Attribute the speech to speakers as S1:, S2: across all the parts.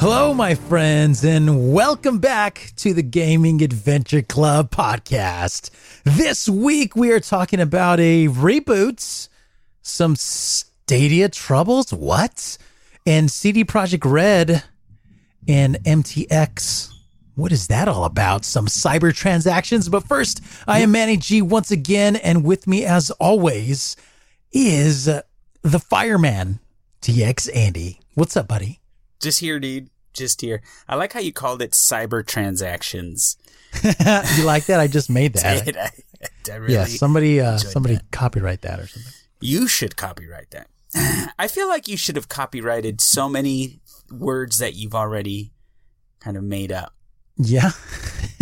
S1: Hello, my friends, and welcome back to the Gaming Adventure Club podcast. This week we are talking about a reboot, some Stadia troubles, what? And CD Projekt Red and MTX. What is that all about? Some cyber transactions. But first, I am Manny G once again, and with me, as always, is the fireman, TX Andy. What's up, buddy?
S2: Just here, dude. Just here. I like how you called it cyber transactions.
S1: you like that? I just made that.
S2: Did I, I really
S1: yeah, somebody, uh, somebody
S2: that.
S1: copyright that or something.
S2: You should copyright that. I feel like you should have copyrighted so many words that you've already kind of made up
S1: Yeah.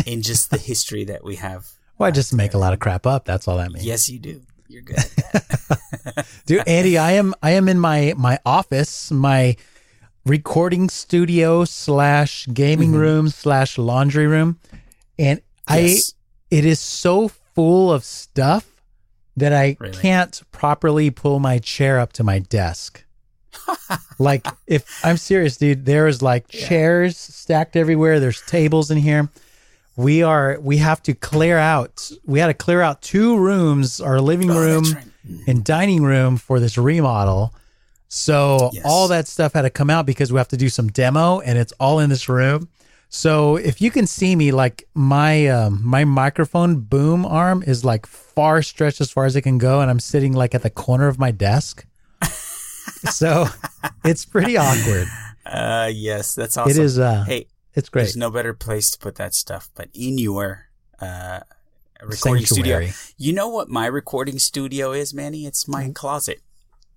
S2: in just the history that we have.
S1: Well, I just make a lot of crap up. That's all that means.
S2: Yes, you do. You're good at that.
S1: Dude, Andy, I am I am in my my office, my recording studio slash gaming
S2: Mm-hmm.
S1: room slash laundry room, and
S2: Yes.
S1: I it is so full of stuff that I
S2: Really?
S1: can't properly pull my chair up to my desk. like if I'm serious, dude, there is like chairs stacked everywhere. There's tables in here. We are we have to clear out. We had to clear out two rooms, our living
S2: Oh,
S1: room
S2: right.
S1: and dining room for this remodel. So
S2: Yes.
S1: all that stuff had to come out because we have to do some demo and it's all in this room. So if you can see me like my um, my microphone boom arm is like far stretched as far as it can go and I'm sitting like at the corner of my desk. so it's pretty awkward.
S2: Uh, yes, that's awesome.
S1: It is uh
S2: Hey,
S1: it's great.
S2: there's no better place to put that stuff but in your uh, recording
S1: Sanctuary.
S2: studio. You know what my recording studio is, Manny? It's my closet.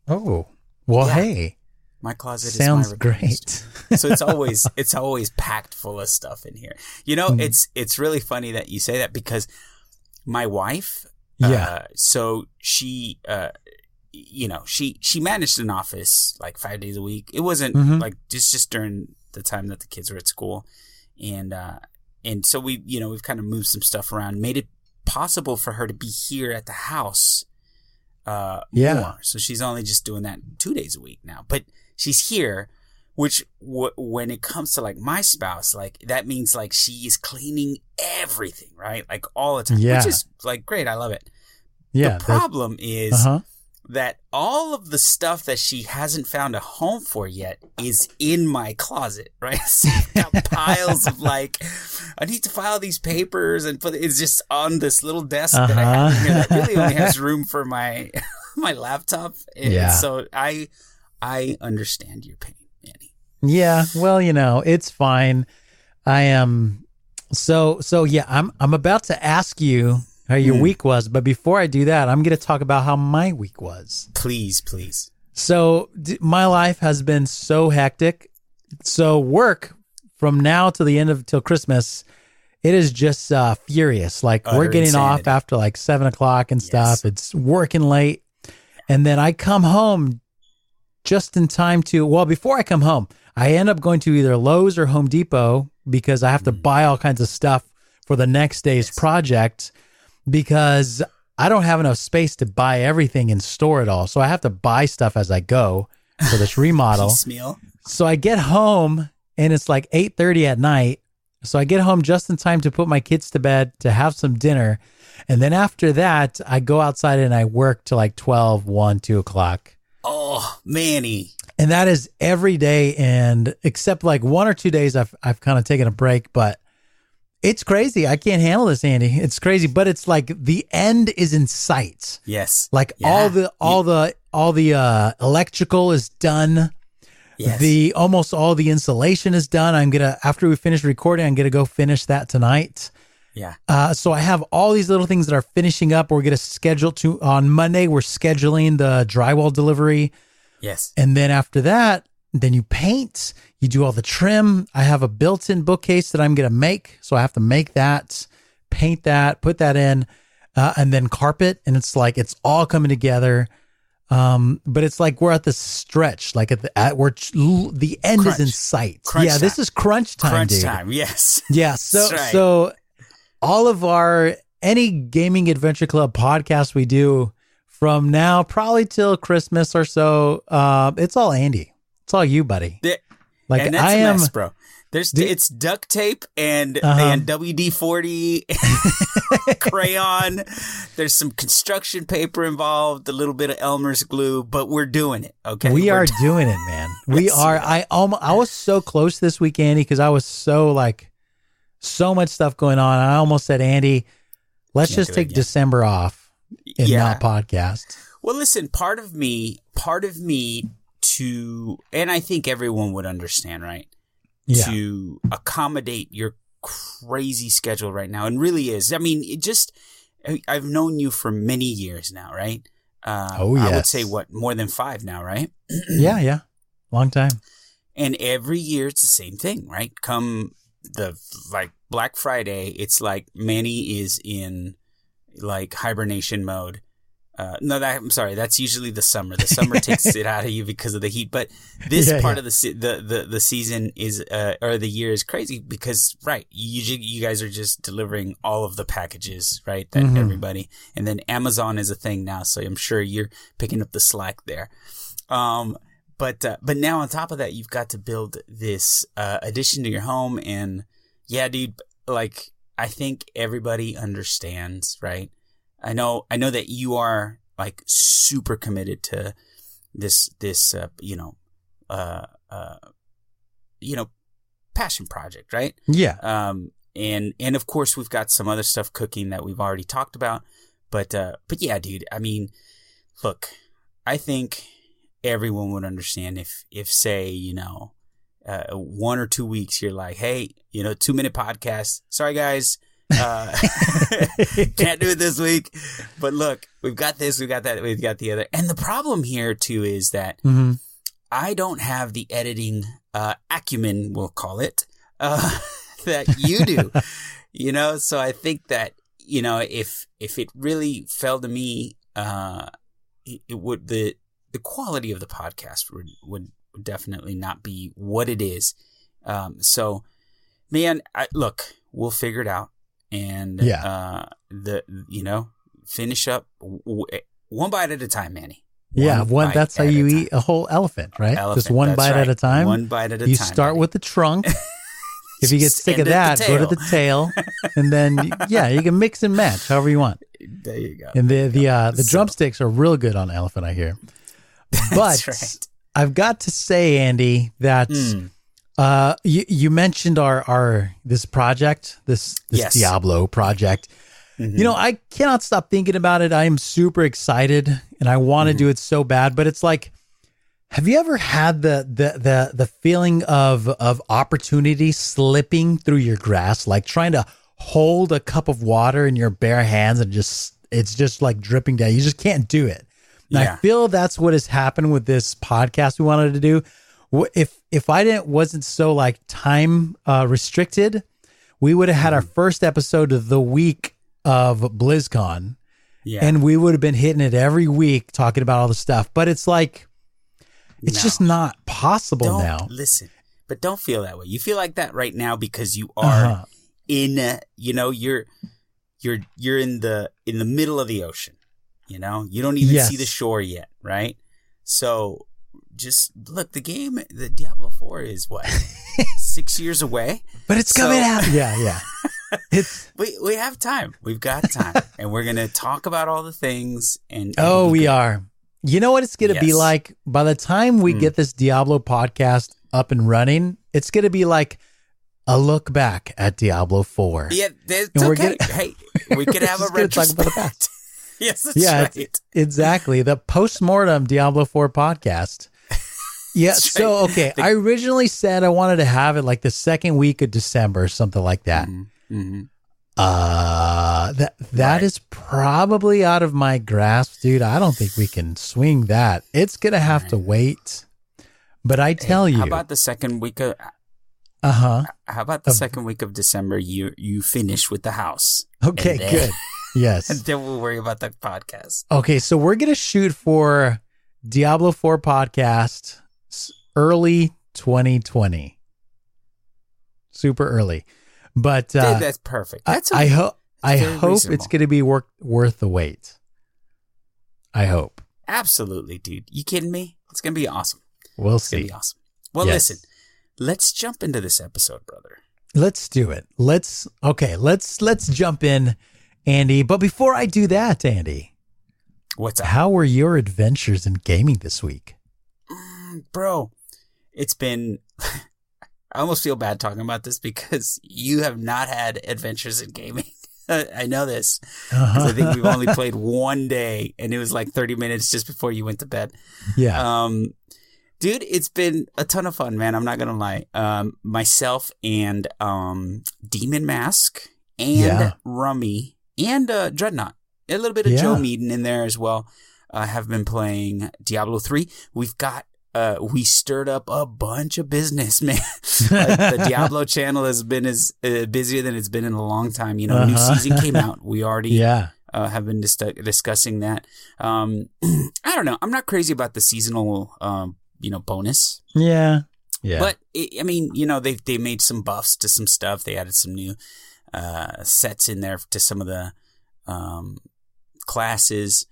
S1: Oh. Well,
S2: Yeah.
S1: hey.
S2: My closet
S1: Sounds
S2: is my
S1: great.
S2: so it's always it's always packed full of stuff in here. You know,
S1: Mm-hmm.
S2: it's it's really funny that you say that because my wife,
S1: Yeah.
S2: uh, so she, uh, you know, she she managed an office like five days a week. It wasn't
S1: Mhm.
S2: like just just during the time that the kids were at school, and uh, and so we you know we've kind of moved some stuff around, made it possible for her to be here at the house. Uh,
S1: Yeah.
S2: more. So she's only just doing that two days a week now, but she's here which w- when it comes to like my spouse like that means like she is cleaning everything right like all the time
S1: Yeah.
S2: which is like great i love it
S1: yeah.
S2: the problem is
S1: Uh huh.
S2: That all of the stuff that she hasn't found a home for yet is in my closet right so got piles of like i need to file these papers and put it's just on this little desk that i have here that really only has uh-huh. room for my my laptop and
S1: Yeah.
S2: so i i understand your pain Annie.
S1: Yeah, well, you know, it's fine. I am so so yeah, I'm I'm about to ask you how your
S2: Hmm.
S1: week was, but before I do that, I'm going to talk about how my week was.
S2: please please
S1: So, d- my life has been so hectic. So, work from now to the end of till Christmas, it is just uh, furious. Like we're
S2: Utter
S1: getting off after like seven o'clock and stuff.
S2: Yes.
S1: It's working late, and then I come home just in time to. Well, before I come home, I end up going to either Lowe's or Home Depot because I have to buy all kinds of stuff for the next day's
S2: Mm. Yes.
S1: project because I don't have enough space to buy everything and store it all. So I have to buy stuff as I go for this remodel. so I get home and it's like 8:30 at night. So I get home just in time to put my kids to bed to have some dinner. And then after that, I go outside and I work till like 12, 1, 2 o'clock.
S2: oh manny
S1: And that is every day. And except like one or two days, I've, I've kind of taken a break, but it's crazy. I can't handle this, Andy. It's crazy, but it's like the end is in sight.
S2: yes
S1: Like
S2: Yeah.
S1: all the, all the, all the, uh, electrical is done.
S2: yes.
S1: The almost all the insulation is done. I'm gonna after we finish recording, I'm gonna go finish that tonight.
S2: yeah
S1: Uh, so I have all these little things that are finishing up. We're gonna schedule to on Monday. We're scheduling the drywall delivery,
S2: yes
S1: and then after that, then you paint, you do all the trim. I have a built-in bookcase that I'm going to make, so I have to make that, paint that, put that in, uh, and then carpet, and it's like it's all coming together. Um, but it's like we're at the stretch, like at the at we're the end
S2: Crunch.
S1: is in sight.
S2: Crunch
S1: yeah, this is crunch time,
S2: Crunch
S1: dude.
S2: time. Yes.
S1: Yeah, so
S2: right.
S1: so all of our any gaming adventure club podcast we do from now probably till Christmas or so, uh, it's all Andy. It's all you, buddy. Like
S2: and that's
S1: I am.
S2: mess, bro. There's
S1: The-
S2: it's duct tape and
S1: Uh-huh.
S2: and WD forty crayon. There's some construction paper involved, a little bit of Elmer's glue, but we're doing it. Okay,
S1: we
S2: We're
S1: are
S2: do-
S1: doing it, man. We are. I almost. I was so close this week, Andy, because I was so like so much stuff going on. I almost said, Andy, let's
S2: Can't
S1: just take. December off and
S2: yeah.
S1: not podcast.
S2: Well, listen, part of me, part of me to, and I think everyone would understand, right?
S1: Yeah.
S2: To accommodate your crazy schedule right now, and really is. I mean, it just, I've known you for many years now, right? Uh,
S1: Oh,
S2: I would say what more than five now, right?
S1: yeah, yeah. Long time.
S2: And every year it's the same thing, right? Come the like Black Friday, it's like Manny is in like hibernation mode. Uh, no, that I'm sorry. That's usually the summer. The summer takes it out of you because of the heat. But this
S1: Yeah,
S2: part
S1: yeah.
S2: of the, se- the the the season is uh, or the year is crazy because right, you you guys are just delivering all of the packages, right? That
S1: Mhm.
S2: everybody, and then Amazon is a thing now, so I'm sure you're picking up the slack there. Um, but uh, but now on top of that, you've got to build this uh, addition to your home, and yeah, dude, like I think everybody understands, right? I know I know that you are like super committed to this this uh, you know uh uh you know passion project, right?
S1: Yeah.
S2: Um, and and of course we've got some other stuff cooking that we've already talked about, but uh, but yeah, dude. I mean, look, I think everyone would understand if if say you know uh, one or two weeks you're like, hey, you know, two minute podcast. Sorry guys. Uh, can't do it this week, but look, we've got this, we've got that, we've got the other. And the problem here too is that
S1: hmm
S2: I don't have the editing uh, acumen, we'll call it, uh, that you do. you know, so I think that you know if if it really fell to me, uh, it, it would the the quality of the podcast would would definitely not be what it is. Um, so, man, I, look, we'll figure it out, and
S1: Yeah.
S2: uh, the you know finish up w- one bite at a time, Manny.
S1: Yeah. One. That's how you
S2: a
S1: eat a whole elephant, right? Just one bite
S2: right.
S1: at a time.
S2: One bite at a
S1: you
S2: time.
S1: start
S2: buddy.
S1: with the trunk. if you get sick of that, go to the tail, and then yeah, you can mix and match however you want.
S2: There you go.
S1: And the the uh, the
S2: So-
S1: drumsticks are real good on elephant, I hear. But
S2: right.
S1: I've got to say, Andy, that
S2: Mm,
S1: uh, you you mentioned our our this project, this this
S2: Yes.
S1: Diablo project.
S2: mhm.
S1: You know, I cannot stop thinking about it. I am super excited and I want to
S2: Mm-hmm.
S1: do it so bad, but it's like have you ever had the the the the feeling of of opportunity slipping through your grasp like trying to hold a cup of water in your bare hands and just it's just like dripping down. You just can't do it. And I feel that's what has happened with this podcast we wanted to do. If if I didn't wasn't so like time uh, restricted, we would have had our first episode of the week of BlizzCon,
S2: yeah.
S1: and we would have been hitting it every week talking about all the stuff. But it's like it's
S2: No.
S1: just not possible
S2: don't
S1: now.
S2: listen, but don't feel that way. You feel like that right now because you are
S1: Uh-huh.
S2: in. Uh, you know, you're you're you're in the in the middle of the ocean. You know, you don't even
S1: Yes.
S2: see the shore yet, right? So just look. The game, the Diablo Four, is what six years away.
S1: But it's
S2: So-
S1: coming out. Yeah, yeah. It's
S2: We we have time. We've got time, and we're gonna talk about all the things. And
S1: oh,
S2: and
S1: we are. You know what it's going to be like by the time we
S2: Hmm.
S1: get this Diablo podcast up and running? It's going to be like a look back at Diablo 4.
S2: Yeah, that's
S1: And we're
S2: okay.
S1: gonna-
S2: hey, we could have a
S1: just gonna talk about the
S2: retrospect. yes, that's
S1: Yeah,
S2: right.
S1: Exactly. The post-mortem Diablo 4 podcast. Yeah. So, okay. I originally said I wanted to have it like the second week of December, something like that.
S2: hmm
S1: Uh, that that
S2: Right.
S1: is probably out of my grasp, dude. I don't think we can swing that. It's gonna have to wait. But I tell you,
S2: How about the second week of
S1: uh huh.
S2: how about the
S1: Of-
S2: second week of December you you finish with the house.
S1: Okay,
S2: then-
S1: good. Yes.
S2: And then we'll worry about the podcast.
S1: Okay, so we're gonna shoot for Diablo Four podcast early 2020, super early. But uh,
S2: Dude, that's perfect.
S1: I,
S2: That's
S1: I hope I hope
S2: reasonable.
S1: it's gonna be worth worth the wait. I hope.
S2: absolutely, dude. You kidding me? It's gonna be awesome.
S1: We'll
S2: It's
S1: see.
S2: be awesome. Well,
S1: Yes.
S2: listen. Let's jump into this episode, brother.
S1: Let's do it. Let's okay. Let's let's jump in, Andy. But before I do that, Andy,
S2: What's up,
S1: how were your adventures in gaming this week?
S2: Mm, bro? It's been. I almost feel bad talking about this because you have not had adventures in gaming. I know this because I think we've only played one day, and it was like thirty minutes just before you went to bed.
S1: yeah.
S2: Um, dude, it's been a ton of fun, man. I'm not gonna lie. Um, myself and um, Demon Mask and
S1: Yeah.
S2: Rummy and uh, Dreadnought, a little bit of
S1: Yeah.
S2: Joe Meaden in there as well. Uh, have been playing Diablo three. We've got. Uh, we stirred up a bunch of business, man. like the Diablo channel has been as uh, busier than it's been in a long time. You know, new
S1: Uh-huh.
S2: season came out. We already
S1: yeah.
S2: uh, have been dis- discussing that. Um, I don't know. I'm not crazy about the seasonal, um, you know, bonus,
S1: Yeah. Yeah.
S2: but it, I mean, you know, they they made some buffs to some stuff. They added some new uh, sets in there to some of the um, classes,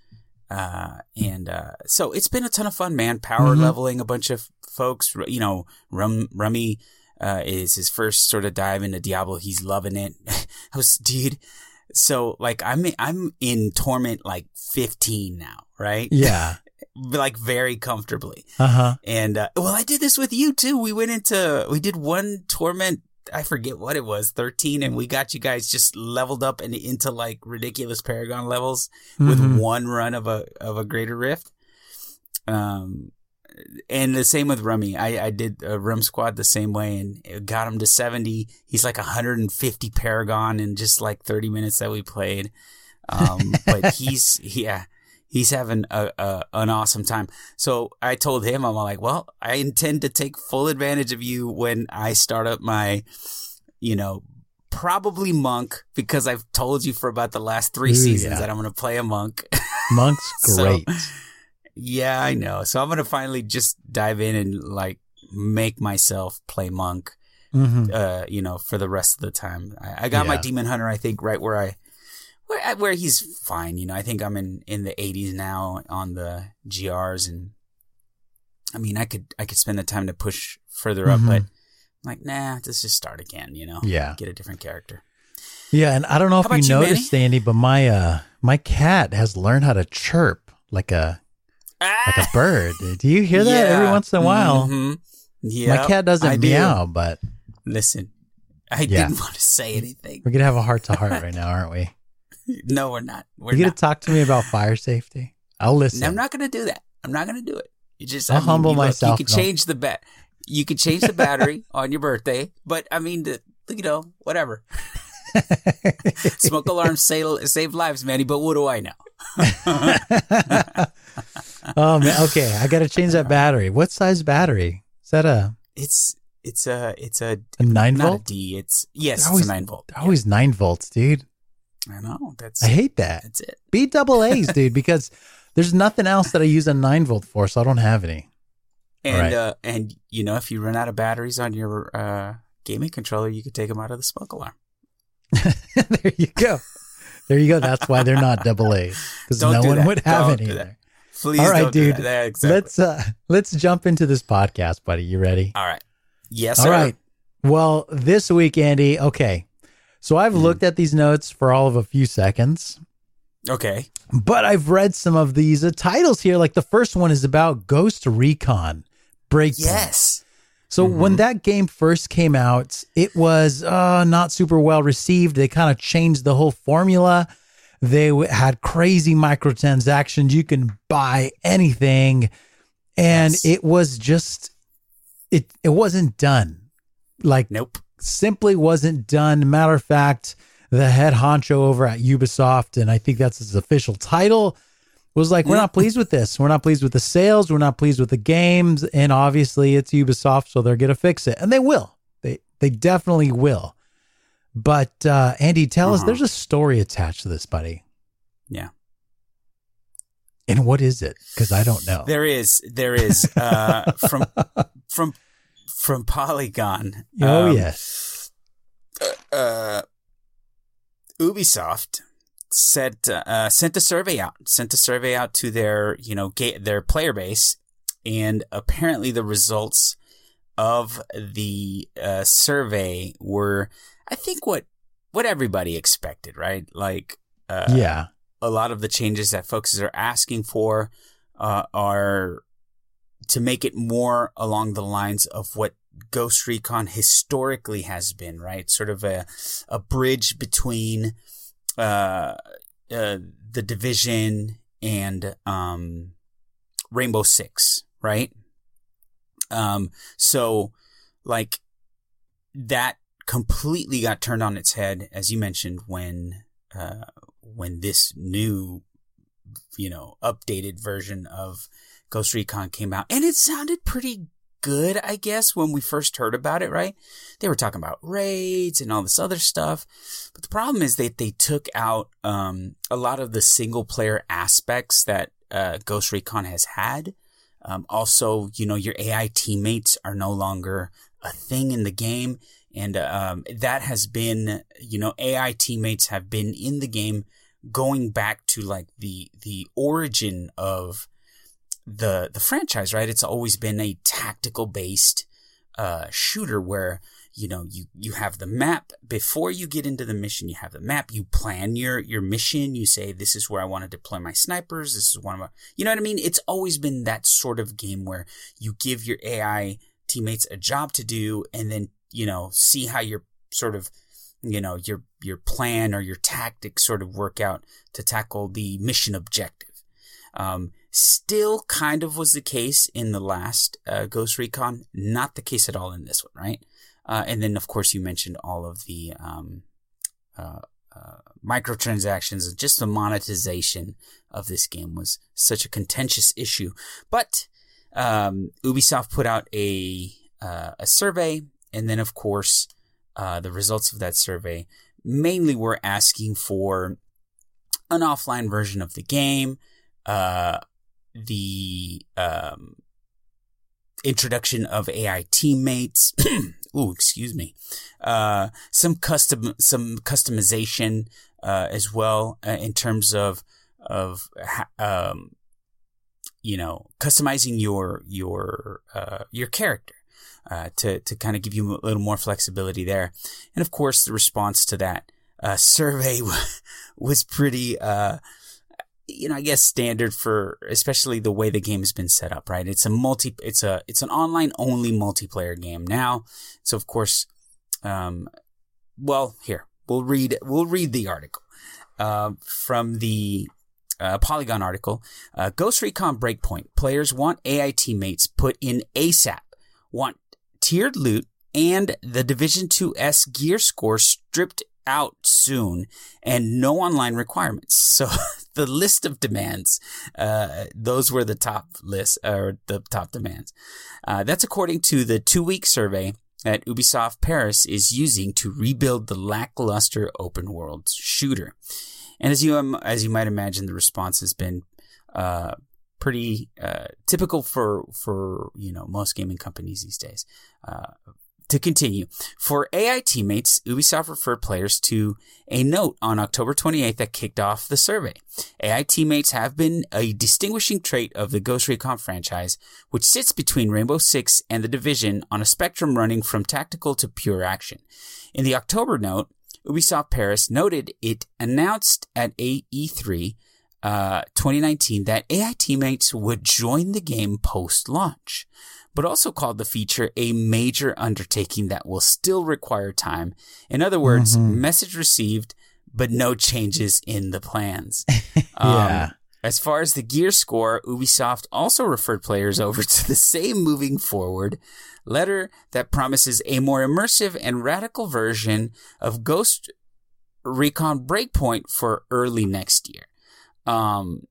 S2: uh, and uh, so it's been a ton of fun, man. Power
S1: Mhm.
S2: leveling a bunch of folks. You know, Rum Rummy. Uh, is his first sort of dive into Diablo. He's loving it. I was, dude. So like I'm I'm in torment like 15 now, right?
S1: yeah.
S2: like very comfortably.
S1: Uh huh.
S2: And uh, well, I did this with you too. We went into we did one torment. I forget what it was, 13, and we got you guys just leveled up and into like ridiculous Paragon levels with
S1: Mhm.
S2: one run of a of a Greater Rift. Um, and the same with Rummy. I I did a Rum Squad the same way and it got him to 70. He's like 150 Paragon in just like 30 minutes that we played. Um, but he's yeah. He's having a, a an awesome time. So I told him, I'm like, well, I intend to take full advantage of you when I start up my, you know, probably monk because I've told you for about the last three
S1: Ooh,
S2: seasons
S1: yeah.
S2: that I'm going to play a monk.
S1: Monk's
S2: So-
S1: great.
S2: yeah, I know. So I'm going to finally just dive in and like make myself play monk,
S1: hmm
S2: uh, you know, for the rest of the time. I, I got my demon hunter, I think, right where I, where, where he's fine. You know, I think I'm in, in the 80s now on the GRs and I mean, I could, I could spend the time to push further up,
S1: Mhm.
S2: but I'm like, nah, let's just start again, you know,
S1: Yeah.
S2: get a different character.
S1: Yeah, and I don't know if you
S2: you,
S1: noticed, Andy, but my uh my cat has learned how to chirp like a like a bird. Do you hear that every once in a while?
S2: Mhm. Yeah.
S1: my cat doesn't
S2: I do.
S1: meow, but
S2: Listen, I
S1: Yeah.
S2: didn't want to say anything.
S1: we're gonna have a heart to heart right now, aren't we?
S2: No, we're not. We're
S1: you gonna talk to me about fire safety? I'll listen.
S2: No, I'm not going to do that. I'm not going to do it. You just,
S1: I'll
S2: I mean,
S1: humble
S2: you look,
S1: myself
S2: You can change the bat. You can change the battery on your birthday, but I mean, the, you know, whatever. Smoke alarms save, save lives, Manny. But what do I know?
S1: oh man, okay, I gotta change that battery. What size battery? Is that a,
S2: It's it's a it's a
S1: a nine volt?
S2: a D. It's yes,
S1: They're
S2: it's a nine volt.
S1: Always nine volts, dude.
S2: I know. That's
S1: I hate that.
S2: that's it.
S1: B double A's, dude, because there's nothing else that I use a nine volt for, so I don't have any.
S2: And
S1: Right.
S2: uh, and you know, if you run out of batteries on your uh, gaming controller, you could take them out of the smoke alarm.
S1: there you go. There you go. That's why they're not double A's because no one
S2: that.
S1: would have
S2: Don't
S1: any.
S2: do that.
S1: there.
S2: Please,
S1: All right, dude.
S2: Yeah, exactly.
S1: Let's uh let's jump into this podcast, buddy. You ready?
S2: All right. Yes,
S1: All
S2: sir.
S1: right. Well, this week, Andy. Okay, so I've
S2: Mhm.
S1: looked at these notes for all of a few seconds,
S2: Okay.
S1: but I've read some of these uh, titles here. Like the first one is about Ghost Recon Breakpoint.
S2: Yes.
S1: So when
S2: Mhm.
S1: that game first came out, it was uh, not super well received. They kind of changed the whole formula. They w- had crazy microtransactions. You can buy anything, and
S2: Yes.
S1: it was just it. It wasn't done. Like
S2: Nope.
S1: Simply wasn't done. Matter of fact, the head honcho over at Ubisoft, and I think that's his official title, was like, we're not pleased with this. We're not pleased with the sales. We're not pleased with the games. And obviously it's Ubisoft, so they're going to fix it. And they will. They, they definitely will. But uh, Andy, tell uh-huh. us there's a story attached to this, buddy.
S2: Yeah.
S1: And what is it? Because I don't know.
S2: There is, there is uh, from from from Polygon.
S1: Oh um, yes.
S2: Uh, uh, Ubisoft sent uh, sent a survey out, sent a survey out to their you know ga- their player base, and apparently the results of the uh, survey were, I think what what everybody expected, right? Like,
S1: uh, yeah,
S2: a lot of the changes that folks are asking for uh, are to make it more along the lines of what Ghost Recon historically has been, right? Sort of a a bridge between uh, uh, the Division and um, Rainbow Six, right? Um, so like that completely got turned on its head, as you mentioned, when uh, when this new, you know, updated version of Ghost Recon came out, and it sounded pretty good, I guess, when we first heard about it, right? They were talking about raids and all this other stuff. But the problem is that they took out um, a lot of the single player aspects that uh, Ghost Recon has had. Um, also, you know, your AI teammates are no longer a thing in the game. And um, that has been, you know, AI teammates have been in the game going back to like the the origin of the the franchise, right? It's always been a tactical based uh, shooter where you know you you have the map before you get into the mission. You have the map. You plan your your mission. You say this is where I want to deploy my snipers. This is one of my you know what I mean. It's always been that sort of game where you give your AI teammates a job to do, and then you know see how your sort of you know your your plan or your tactics sort of work out to tackle the mission objective. Um, Still kind of was the case in the last uh, Ghost Recon, not the case at all in this one, right? Uh, and then, of course, you mentioned all of the um, uh, uh, microtransactions and just the monetization of this game was such a contentious issue. But um, Ubisoft put out a uh, a survey, and then, of course, uh, the results of that survey mainly were asking for an offline version of the game, uh, the um, introduction of AI teammates. Ooh, excuse me. Uh, some custom, some customization uh, as well uh, in terms of of um, you know customizing your your uh, your character. Uh, to to kind of give you a little more flexibility there, and of course the response to that uh, survey was pretty you know, I guess standard for especially the way the game has been set up, right? It's a multi, it's a, it's an online only multiplayer game now. So of course, um, well, here we'll read, we'll read the article, uh, from the, uh, Polygon article, uh, Ghost Recon Breakpoint. Players want AI teammates put in ASAP, want tiered loot, and the Division 2's gear score stripped out soon, and no online requirements. So the list of demands. Uh, those were the top list or the top demands. Uh, that's according to the two week survey that Ubisoft Paris is using to rebuild the lackluster open world shooter. And as you um, as you might imagine, the response has been uh, pretty uh, typical for for you know most gaming companies these days. Uh, to continue, for AI teammates, Ubisoft referred players to a note on October 28th that kicked off the survey. AI teammates have been a distinguishing trait of the Ghost Recon franchise, which sits between Rainbow Six and The Division on a spectrum running from tactical to pure action. In the October note, Ubisoft Paris noted it announced at AE3 uh, 2019 that AI teammates would join the game post launch but also called the feature a major undertaking that will still require time. In other words, mm-hmm. message received, but no changes in the plans.
S1: yeah. Um,
S2: as far as the gear score, Ubisoft also referred players over to the same moving forward letter that promises a more immersive and radical version of Ghost Recon Breakpoint for early next year. Um,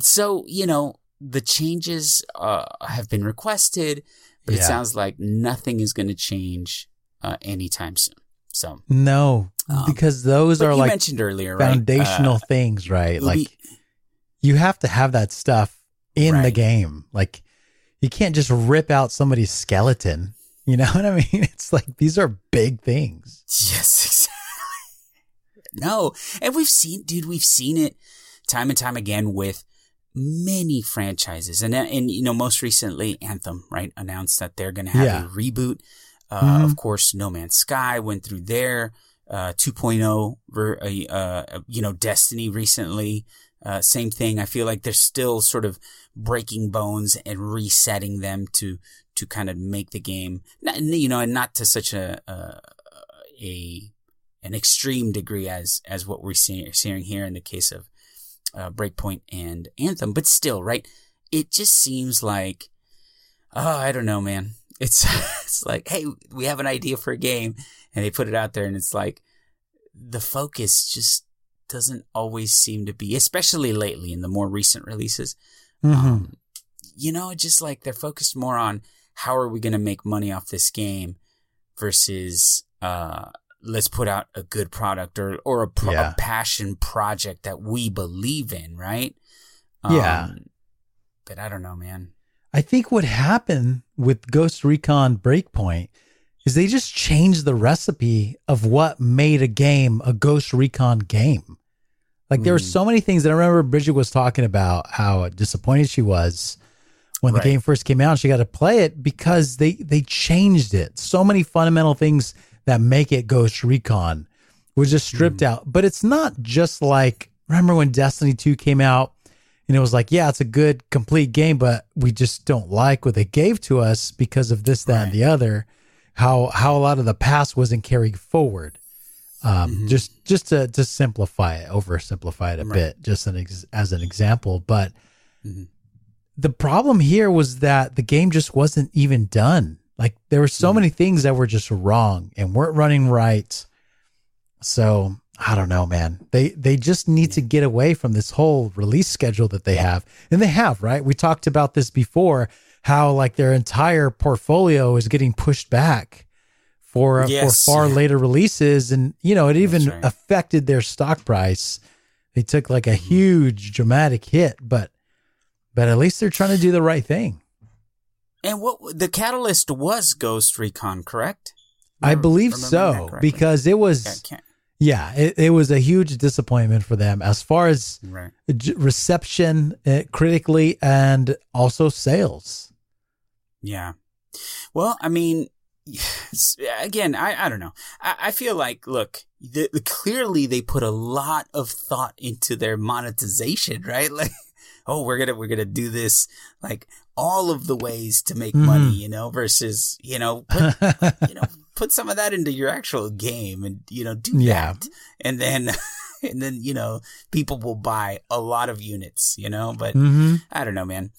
S2: so you know the changes uh, have been requested, but it sounds like nothing is going to change uh, anytime soon. So,
S1: No,
S2: Um,
S1: because those are like
S2: mentioned earlier, right?
S1: foundational
S2: Uh,
S1: things, right? Like you have to have that stuff in the game. Like you can't just rip out somebody's skeleton. You know what I mean? It's like these are big things.
S2: Yes, exactly. No, and we've seen, dude, we've seen it time and time again with many franchises, and and you know, most recently, Anthem, right, announced that they're going to have
S1: Yeah.
S2: a reboot. Uh,
S1: Mhm.
S2: Of course, No Man's Sky went through their uh, 2.0, ver- uh, uh, you know, Destiny recently. Uh, same thing. I feel like they're still sort of breaking bones and resetting them to to kind of make the game, not, you know, and not to such a a, a an extreme degree as as what we're seeing, seeing here in the case of uh, Breakpoint and Anthem, but still, right? It just seems like, oh, I don't know, man. It's it's like, hey, we have an idea for a game, and they put it out there, and it's like the focus just doesn't always seem to be, especially lately in the more recent releases.
S1: Mhm.
S2: Um, you know, just like they're focused more on how are we going to make money off this game versus uh, let's put out a good product or or a, pro-
S1: Yeah.
S2: a passion project that we believe in, right?
S1: Yeah.
S2: Um, but I don't know, man.
S1: I think what happened with Ghost Recon Breakpoint is they just changed the recipe of what made a game a Ghost Recon game. Like there were
S2: Mm.
S1: so many things that I remember Bridget was talking about how disappointed she was when
S2: Right.
S1: the game first came out she got to play it because they they changed it. So many fundamental things that make it Ghost Recon was just stripped
S2: Mm.
S1: out. But it's not just like remember when Destiny 2 came out and it was like, yeah, it's a good complete game, but we just don't like what they gave to us because of this, that, and the other. How how a lot of the past wasn't carried forward. Um,
S2: Mhm.
S1: Just just to to simplify it, oversimplify it a
S2: Right.
S1: bit, just an ex- as an example. But
S2: Mhm.
S1: the problem here was that the game just wasn't even done. Like there were so
S2: Mhm.
S1: many things that were just wrong and weren't running right. So I don't know, man. They they just need to get away from this whole release schedule that they have, and they have, right? We talked about this before. How like their entire portfolio is getting pushed back for
S2: Yes,
S1: for far later releases, and you know it even
S2: right.
S1: affected their stock price. They took like a
S2: Mm-hmm.
S1: huge dramatic hit, but but at least they're trying to do the right thing.
S2: And what the catalyst was Ghost Recon, correct?
S1: I believe so because it was
S2: Yeah,
S1: yeah, it, it was a huge disappointment for them as far as
S2: right.
S1: reception uh, critically and also sales.
S2: Yeah. Well, I mean, again, I, I don't know. I, I feel like, look, the, the, clearly they put a lot of thought into their monetization, right? Like, oh, we're gonna we're gonna do this like all of the ways to make
S1: Mhm.
S2: money, you know, versus you know, put, you know, put some of that into your actual game and you know do
S1: Yeah.
S2: that, and then and then you know people will buy a lot of units, you know, but.
S1: hmm
S2: I don't know, man.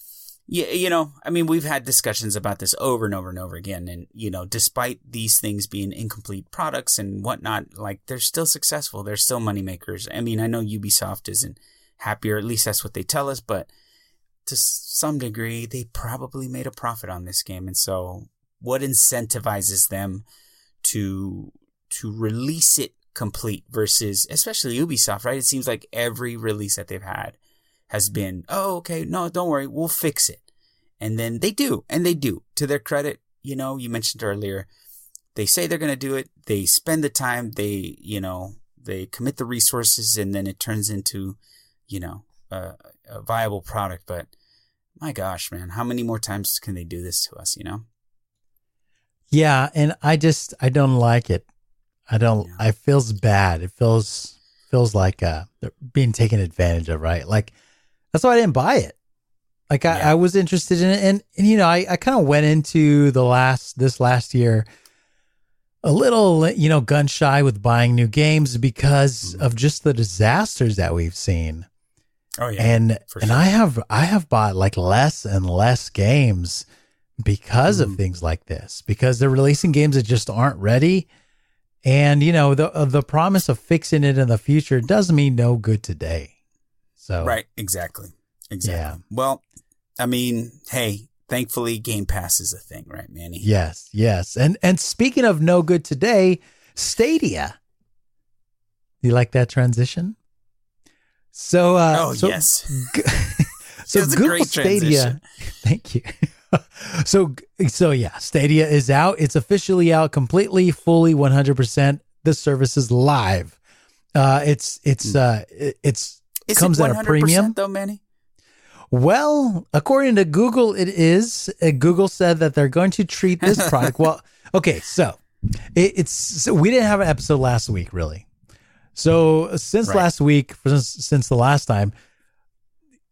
S2: Yeah, you know, I mean, we've had discussions about this over and over and over again, and you know, despite these things being incomplete products and whatnot, like they're still successful. They're still moneymakers. I mean, I know Ubisoft isn't happy, or at least that's what they tell us, but to some degree, they probably made a profit on this game, and so what incentivizes them to to release it complete versus, especially Ubisoft, right? It seems like every release that they've had has been, oh, okay, no, don't worry, we'll fix it. And then they do, and they do. To their credit, you know, you mentioned earlier, they say they're going to do it, they spend the time, they, you know, they commit the resources, and then it turns into, you know, a, a viable product. But my gosh, man, how many more times can they do this to us, you know?
S1: Yeah, and I just I don't like it. I don't.
S2: Yeah.
S1: I feels bad. It feels feels like uh they're being taken advantage of. Right, like that's why I didn't buy it. Like I,
S2: Yeah.
S1: I was interested in it, and and you know I I kind of went into the last this last year a little you know gun shy with buying new games because
S2: Mhm.
S1: of just the disasters that we've seen.
S2: Oh,
S1: yeah.
S2: and
S1: and
S2: sure.
S1: I have I have bought like less and less games because of
S2: Mhm.
S1: things like this because they're releasing games that just aren't ready and you know the the promise of fixing it in the future doesn't mean no good today so
S2: Right, exactly. exactly. Well, I mean, hey, thankfully Game Pass is a thing, right, Manny?
S1: Yes, yes. And and speaking of no good today, Stadia. You like that transition? So uh
S2: oh
S1: so,
S2: yes.
S1: so
S2: It a
S1: Google
S2: great
S1: Stadia. Thank you. so so yeah, Stadia is out. It's officially out completely, fully 100%. The service is live. Uh it's it's uh it's
S2: Is
S1: comes
S2: it
S1: at a premium.
S2: though, Manny?
S1: Well, according to Google, it is. Uh, Google said that they're going to treat this product well. Okay, so it, it's so we didn't have an episode last week, really. So since
S2: Right.
S1: last week, since since the last time,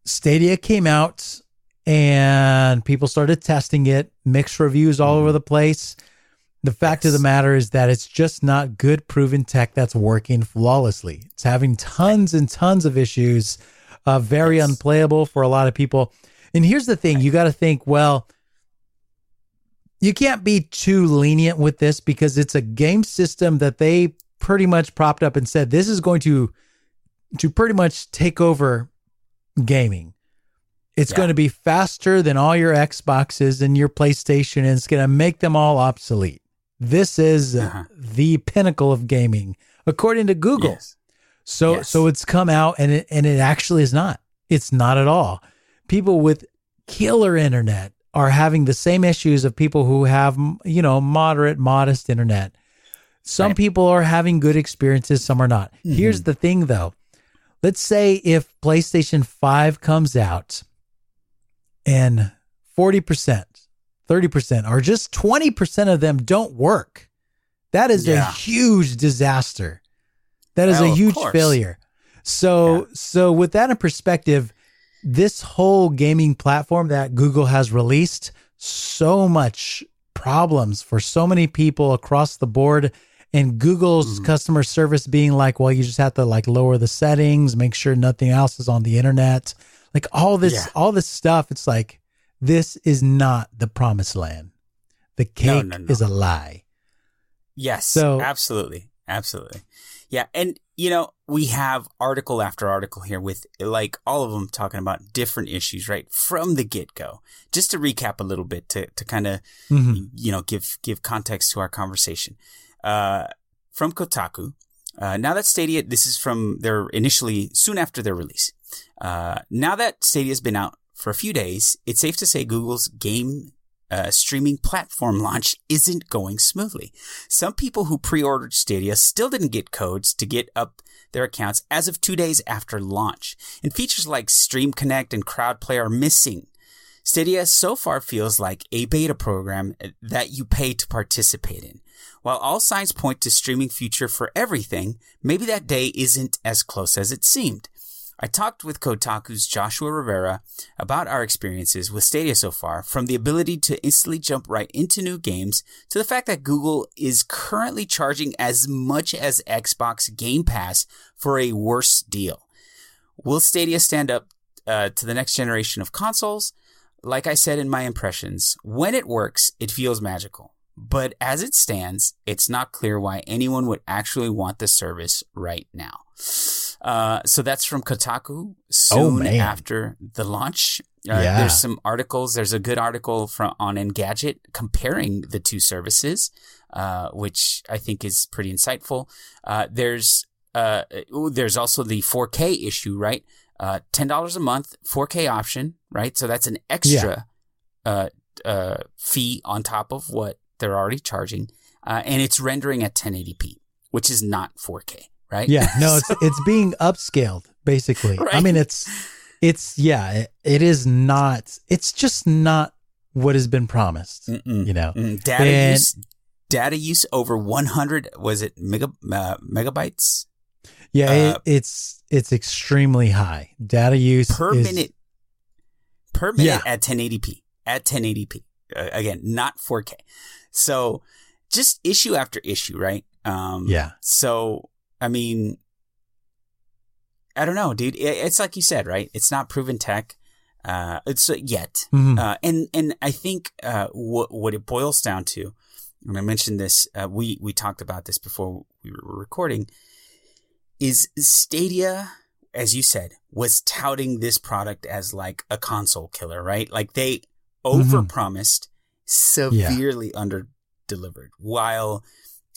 S1: Stadia came out and people started testing it. Mixed reviews all over the place. The fact of the matter is that it's just not good, proven tech that's working flawlessly. It's having tons and tons of issues, uh, very
S2: Yes.
S1: unplayable for a lot of people. And here's the thing you got to think, well, you can't be too lenient with this because it's a game system that they pretty much propped up and said this is going to to pretty much take over gaming. It's
S2: Yeah.
S1: going to be faster than all your Xboxes and your PlayStation and it's going to make them all obsolete. This is
S2: Uh-huh.
S1: the pinnacle of gaming according to Google.
S2: Yes.
S1: So
S2: Yes.
S1: so it's come out and it and it actually is not. It's not at all. People with killer internet are having the same issues of people who have you know moderate modest internet. Some
S2: Right.
S1: people are having good experiences, some are not. Here's
S2: Mm-hmm.
S1: the thing though. Let's say if PlayStation 5 comes out and 40%, 30% or just 20% of them don't work. That is a huge disaster. That is
S2: Oh,
S1: a huge failure. So so with that in perspective, this whole gaming platform that Google has released so much problems for so many people across the board and Google's
S2: Mhm.
S1: customer service being like, well, you just have to like lower the settings, make sure nothing else is on the internet. Like all this
S2: Yeah.
S1: all this stuff, it's like this is not the promised land. The cake
S2: no, no.
S1: is a lie.
S2: Yes.
S1: So-
S2: absolutely. Absolutely. Yeah. And, you know, we have article after article here with like all of them talking about different issues, right? From the get go. Just to recap a little bit to, to kind of,
S1: Mhm.
S2: you know, give, give context to our conversation. Uh, from Kotaku, uh, now that Stadia, this is from their initially soon after their release. Uh, now that Stadia's been out for a few days, it's safe to say Google's game uh, streaming platform launch isn't going smoothly. Some people who pre-ordered Stadia still didn't get codes to get up their accounts as of two days after launch. And features like Stream Connect and CrowdPlay are missing. Stadia so far feels like a beta program that you pay to participate in. While all signs point to streaming future for everything, maybe that day isn't as close as it seemed. I talked with Kotaku's Joshua Rivera about our experiences with Stadia so far, from the ability to instantly jump right into new games to the fact that Google is currently charging as much as Xbox Game Pass for a worse deal. Will Stadia stand up uh, to the next generation of consoles? Like I said in my impressions, when it works, it feels magical. But as it stands, it's not clear why anyone would actually want the service right now. Uh, so that's from Kotaku soon
S1: Oh,
S2: after the launch. Uh,
S1: Yeah.
S2: There's some articles. There's a good article from on Engadget comparing the two services, uh, which I think is pretty insightful. Uh, there's uh, ooh, there's also the 4K issue, right? Uh, ten dollars a month, 4K option, right? So that's an extra uh, uh, fee on top of what they're already charging, uh, and it's rendering at 1080p, which is not 4K, right?
S1: Yeah, no, it's it's being upscaled basically. I mean, it's it's yeah, it, it is not. It's just not what has been promised.
S2: Mm-mm.
S1: You know,
S2: data
S1: And-
S2: use data use over 100 was it mega uh, megabytes
S1: yeah,
S2: Uh,
S1: it, it's it's extremely high data use
S2: per
S1: is-
S2: minute per minute
S1: Yeah.
S2: at 1080p at 1080p uh, again not 4k so just issue after issue right um
S1: Yeah.
S2: so i mean i don't know dude it's like you said right it's not proven tech uh it's uh, yet
S1: Mhm.
S2: uh, and and I think uh, what what it boils down to, and I mentioned this, uh, we we talked about this before we were recording, is Stadia as you said, was touting this product as like a console killer, right? Like they over promised, severely under delivered. While,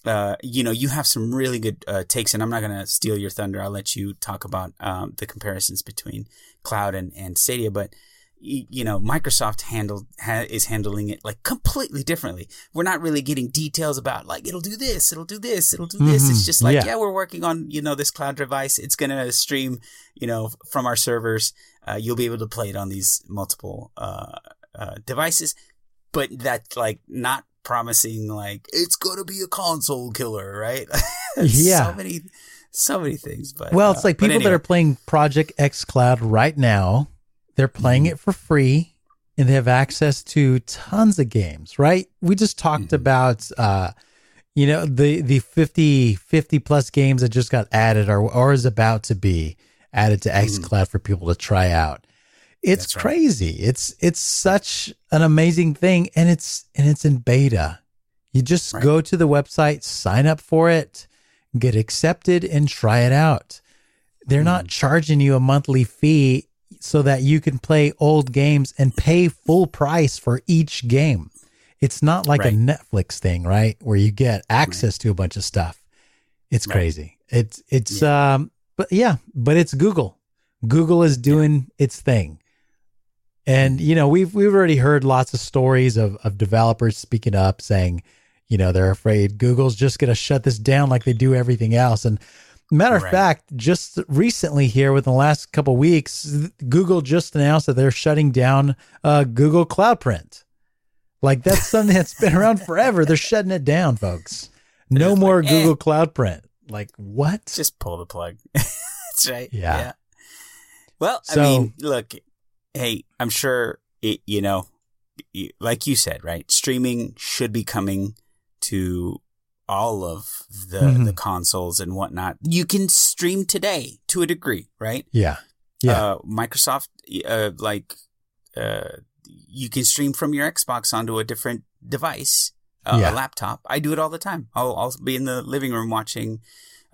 S2: uh, you know, you have some really good uh, takes, and I'm not going to steal your thunder. I'll let you talk about um, the comparisons between cloud and, and Stadia, but you know, Microsoft handled ha, is handling it like completely differently. We're not really getting details about like it'll do this, it'll do this, it'll do this. Mm-hmm. It's just like yeah. yeah. we're working on you know this cloud device. It's gonna stream you know from our servers. Uh, you'll be able to play it on these multiple uh, uh, devices, but that's like not promising like it's gonna be a console killer, right?
S1: yeah,
S2: so many, so many things. But
S1: well, it's uh, like people anyway. that are playing Project xCloud right now they're playing mm-hmm. it for free and they have access to tons of games, right? We just talked mm-hmm. about uh you know the the 50 50 plus games that just got added or or is about to be added to mm-hmm. xCloud for people to try out. It's That's crazy. Right. It's it's such an amazing thing and it's and it's in beta. You just right. go to the website, sign up for it, get accepted and try it out. They're not mm-hmm. charging you a monthly fee so that you can play old games and pay full price for each game. It's not like right. a Netflix thing, right? Where you get access to a bunch of stuff. It's crazy. It's it's yeah. um but yeah, but it's Google. Google is doing yeah. its thing. And you know, we've we've already heard lots of stories of of developers speaking up saying, you know, they're afraid Google's just going to shut this down like they do everything else and Matter of right. fact, just recently here within the last couple weeks, Google just announced that they're shutting down uh, Google Cloud Print. Like that's something that's been around forever. They're shutting it down, folks. No more like, Google eh. Cloud Print. Like what?
S2: Just pull the plug. that's right.
S1: Yeah. yeah.
S2: Well, so, I mean, look, hey, I'm sure it, you know, like you said, right? Streaming should be coming to all of the mm-hmm. the consoles and whatnot. You can stream today to a degree, right?
S1: Yeah, yeah.
S2: Uh, Microsoft, uh, like, uh, you can stream from your Xbox onto a different device, uh, yeah. a laptop. I do it all the time. I'll, I'll be in the living room watching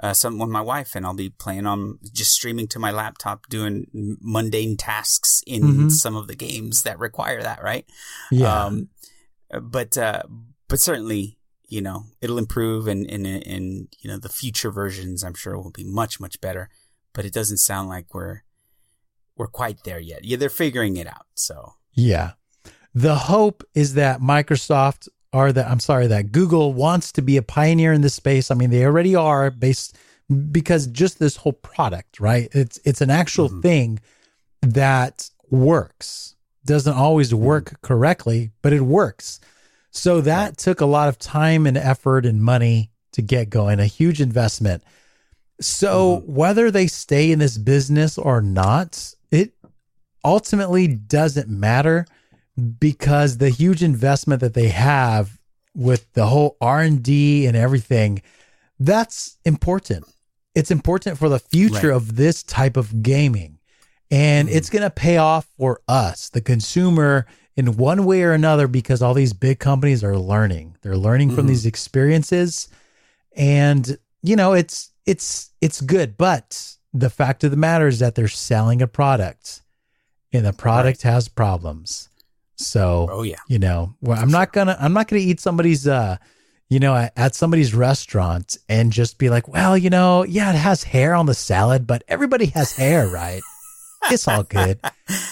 S2: uh, something with my wife, and I'll be playing on just streaming to my laptop, doing mundane tasks in mm-hmm. some of the games that require that, right?
S1: Yeah. Um,
S2: but uh, but certainly you know, it'll improve and, and, and, you know, the future versions I'm sure will be much, much better, but it doesn't sound like we're, we're quite there yet. Yeah, they're figuring it out. So,
S1: yeah. The hope is that Microsoft or that I'm sorry, that Google wants to be a pioneer in this space. I mean, they already are based because just this whole product, right? It's it's an actual mm-hmm. thing that works. Doesn't always work mm-hmm. correctly, but it works. So that right. took a lot of time and effort and money to get going, a huge investment. So mm-hmm. whether they stay in this business or not, it ultimately doesn't matter because the huge investment that they have with the whole R&D and everything, that's important. It's important for the future right. of this type of gaming. And mm-hmm. it's going to pay off for us, the consumer in one way or another because all these big companies are learning. They're learning mm-hmm. from these experiences and you know, it's it's it's good, but the fact of the matter is that they're selling a product and the product right. has problems. So,
S2: oh yeah.
S1: You know, well, I'm not to I'm not to eat somebody's uh you know, at, somebody's restaurant and just be like, well, you know, yeah, it has hair on the salad, but everybody has hair, right? it's all good.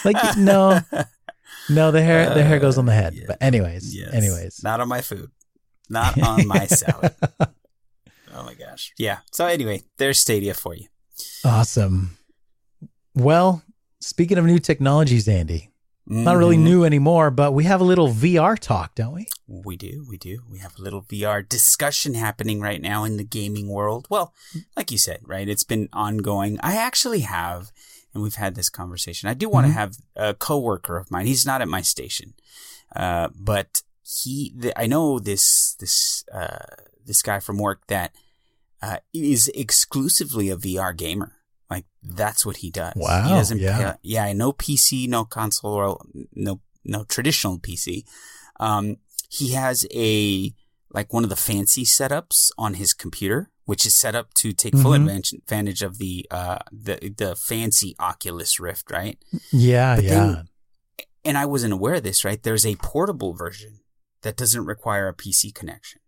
S1: Like, no, no, the hair the hair goes on the head. Uh, but anyways, yes. anyways,
S2: not on my food, not on my salad. Oh my gosh, yeah. So anyway, there's Stadia for you.
S1: Awesome. Well, speaking of new technologies, Andy, mm-hmm. not really mm-hmm. new anymore, but we have a little VR talk, don't we?
S2: We do, we do. We have a little VR discussion happening right now in the gaming world. Well, like you said, right? It's been ongoing. I actually have and we've had this conversation. I do want mm-hmm. to have a coworker of mine. He's not at my station, uh, but he. The, I know this this uh, this guy from work that uh, is exclusively a VR gamer. Like that's what he does.
S1: Wow.
S2: He
S1: doesn't. Yeah.
S2: Pay, yeah. No PC, no console, or no no traditional PC. Um, he has a like one of the fancy setups on his computer which is set up to take full
S1: Mhm.
S2: advantage, advantage of the uh the the fancy Oculus Rift, right?
S1: Yeah,
S2: But
S1: yeah.
S2: then- And I wasn't aware of this, right? There's a portable version that doesn't require a PC connection,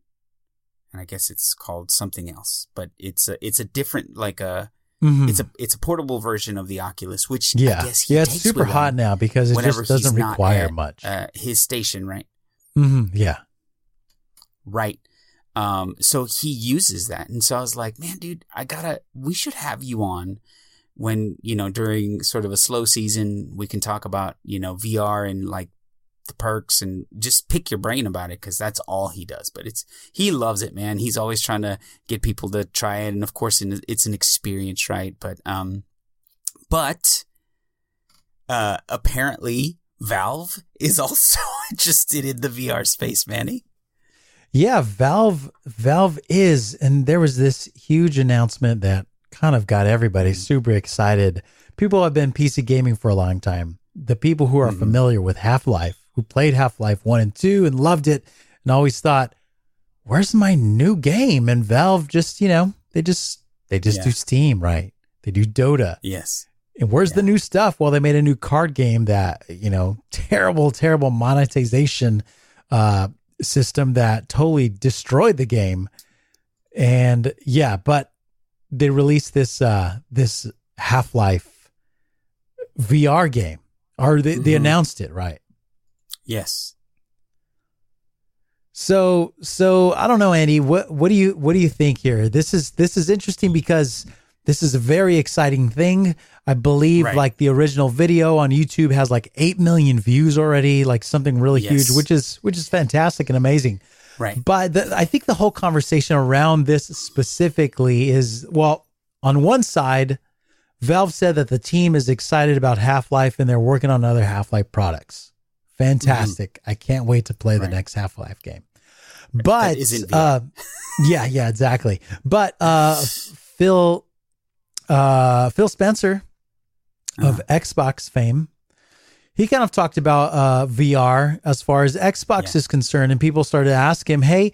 S2: and I guess it's called something else, but it's a it's a different like a
S1: Mhm.
S2: it's a it's a portable version of the Oculus, which
S1: yeah,
S2: I guess he
S1: yeah. It's super hot now because it just doesn't require
S2: at,
S1: much.
S2: Uh, his station, right?
S1: Mm-hmm. Yeah,
S2: Right. Um, so he uses that. And so I was like, man, dude, I gotta, we should have you on when, you know, during sort of a slow season, we can talk about, you know, VR and like the perks and just pick your brain about it because that's all he does. But it's, he loves it, man. He's always trying to get people to try it. And of course, it's an experience, right? But, um, but, uh, apparently Valve is also interested in the VR space, Manny.
S1: yeah. Valve, Valve is, and there was this huge announcement that kind of got everybody
S2: Mm-hmm.
S1: super excited. People have been PC gaming for a long time. The people who are
S2: Mhm.
S1: familiar with Half Life, who played Half Life one and two and loved it, and always thought, "Where's my new game?" And Valve just, you know, they just they just
S2: Yeah.
S1: do Steam, right? They do Dota.
S2: Yes.
S1: And where's the new stuff? Well, they made a new card game that, you know, terrible, terrible monetization uh, system that totally destroyed the game. And yeah, but they released this uh, this Half Life VR game, or they, they
S2: Mhm.
S1: announced it, right?
S2: Yes.
S1: So so I don't know, Andy. What what do you what do you think here? This is this is interesting because this is a very exciting thing. I believe
S2: Right.
S1: like the original video on YouTube has like eight million views already, like something really
S2: Yes.
S1: huge, which is which is fantastic and amazing.
S2: Right.
S1: But the, I think the whole conversation around this specifically is well, on one side, Valve said that the team is excited about Half Life and they're working on other Half Life products. Fantastic! I can't wait to play the next Half Life game. But uh, yeah, yeah, exactly. But uh, Phil, uh, Phil Spencer of
S2: Uh-huh.
S1: Xbox fame, he kind of talked about uh, VR as far as Xbox
S2: Yeah.
S1: is concerned, and people started to ask him, "Hey,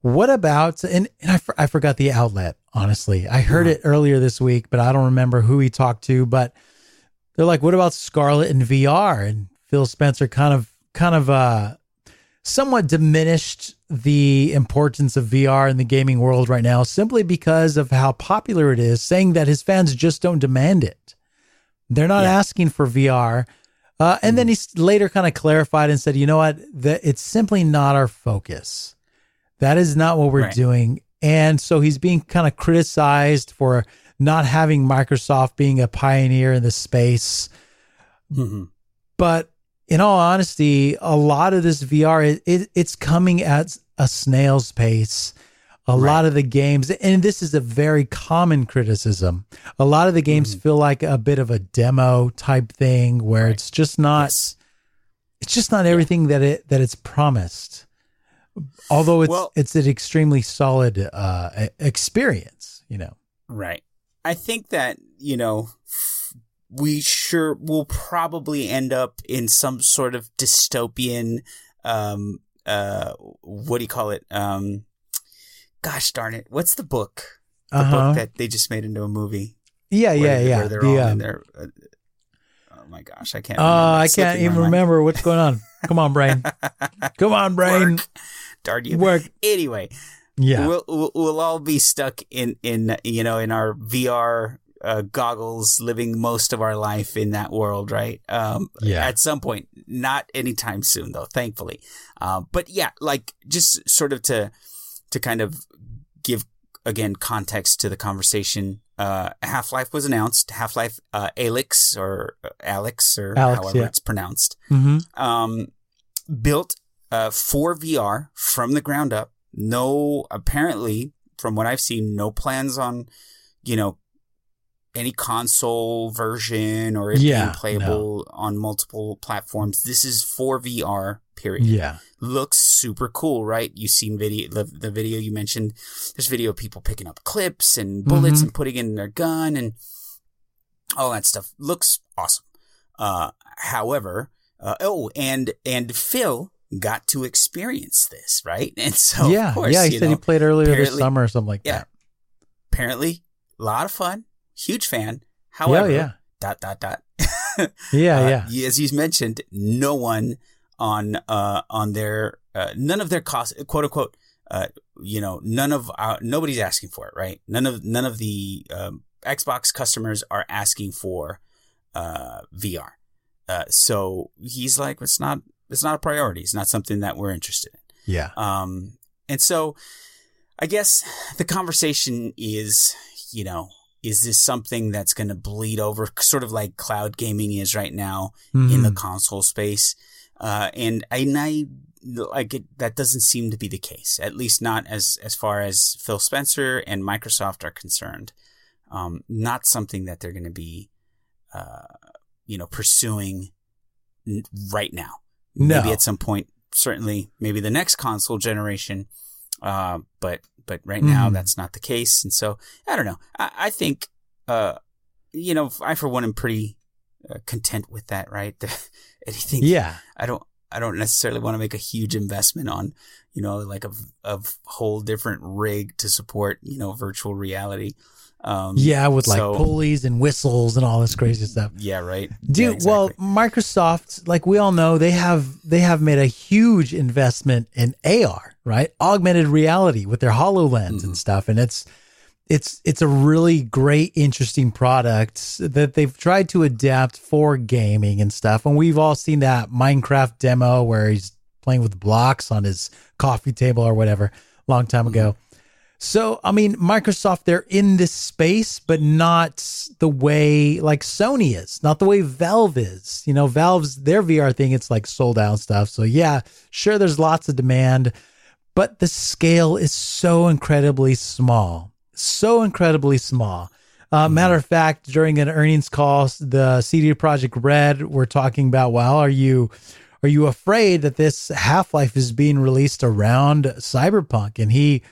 S1: what about?" And, and I, for- I forgot the outlet. Honestly, I heard
S2: Uh-huh.
S1: it earlier this week, but I don't remember who he talked to. But they're like, "What about Scarlett and VR?" And Phil Spencer kind of, kind of, uh, somewhat diminished the importance of VR in the gaming world right now, simply because of how popular it is, saying that his fans just don't demand it. They're not
S2: Yeah. Mm-hmm.
S1: asking for VR. Uh, and then he later kind of clarified and said, you know what? That it's simply not our focus. That is not what we're
S2: Right.
S1: doing. And so he's being kind of criticized for not having Microsoft being a pioneer in the space.
S2: Mhm.
S1: But in all honesty, a lot of this VR, it, it, it's coming at a snail's pace. A
S2: Right.
S1: lot of the games, and this is a very common criticism. A lot of the games
S2: Mm-hmm.
S1: feel like a bit of a demo type thing, where
S2: Right.
S1: it's just not,
S2: Yes.
S1: it's just not everything that it that it's promised. Although it's
S2: Well-
S1: it's an extremely solid uh, experience, you know.
S2: Right. I think that, you know, we sure will probably end up in some sort of dystopian, um, uh, what do you call it? Um, gosh darn it. What's the book? The
S1: Uh-huh.
S2: book that they just made into a movie.
S1: Yeah, yeah, yeah.
S2: Where they're
S1: The,
S2: all
S1: um,
S2: in their, uh, oh my gosh, I can't
S1: uh. I can't even remember what's going on. Come on, brain. Come on, brain.
S2: Work. Darn you.
S1: Work.
S2: Anyway,
S1: Yeah.
S2: we'll, we'll we'll all be stuck in in you know in our VR uh, goggles, living most of our life in that world, right? Um,
S1: Yeah.
S2: At some point, not anytime soon, though. Thankfully, uh, but yeah, like just sort of to to kind of give again context to the conversation. Uh, Half Life was announced. Half Life uh, Alyx or uh, Alex or
S1: Alex,
S2: however
S1: yeah.
S2: it's pronounced
S1: hmm
S2: um, built uh, for VR from the ground up. No, apparently, from what I've seen, no plans on, you know, any console version or it
S1: Yeah,
S2: being playable on multiple platforms. This is for VR. Period.
S1: Yeah.
S2: Looks super cool, right? You've seen video the, the video you mentioned. There's video of people picking up clips and bullets
S1: Mhm.
S2: and putting in their gun and all that stuff. Looks awesome. Uh, however, uh, oh, and and Phil got to experience this, right? And so
S1: yeah.
S2: of course,
S1: yeah. He
S2: you
S1: said he played earlier this summer or something like
S2: yeah.
S1: that.
S2: apparently a lot of fun. Huge fan. However,
S1: yeah.
S2: dot dot dot.
S1: Yeah,
S2: Uh,
S1: yeah.
S2: As you mentioned, no one on uh on their uh, none of their cost quote unquote uh you know none of our, nobody's asking for it right none of none of the um, Xbox customers are asking for uh VR uh so he's like it's not it's not a priority it's not something that we're interested in
S1: Yeah.
S2: um, and so I guess the conversation is, you know, is this something that's going to bleed over, sort of like cloud gaming is right now in the
S1: Mhm.
S2: console space? Uh, and I, and I like it, that doesn't seem to be the case, at least not as, as far as Phil Spencer and Microsoft are concerned. Um, not something that they're going to be, uh, you know, pursuing n- right now.
S1: No.
S2: Maybe at some point, certainly, maybe the next console generation. Uh, but but right now
S1: Mhm.
S2: that's not the case, and so I don't know. I, I think, uh, you know, I for one am pretty uh, content with that. Right? Anything?
S1: Yeah.
S2: I don't. I don't necessarily want to make a huge investment on, you know, like a, a whole different rig to support, you know, virtual reality. Um,
S1: Yeah, with like
S2: so-
S1: pulleys and whistles and all this crazy stuff.
S2: Yeah, right.
S1: Dude,
S2: Yeah,
S1: well. Microsoft, like we all know, they have they have made a huge investment in AR, right? Augmented reality with their HoloLens
S2: Mhm.
S1: and stuff, and it's it's it's a really great, interesting product that they've tried to adapt for gaming and stuff. And we've all seen that Minecraft demo where he's playing with blocks on his coffee table or whatever, long time ago. So, I mean, Microsoft, they're in this space, but not the way like Sony is, not the way Valve is. You know, Valve's their VR thing, it's like sold out stuff. So, yeah, sure, there's lots of demand, but the scale is so incredibly small, so incredibly small. Uh, matter of fact, during an earnings call, the CD Projekt Red were talking about, well, are you are you afraid that this Half Life is being released around Cyberpunk? And he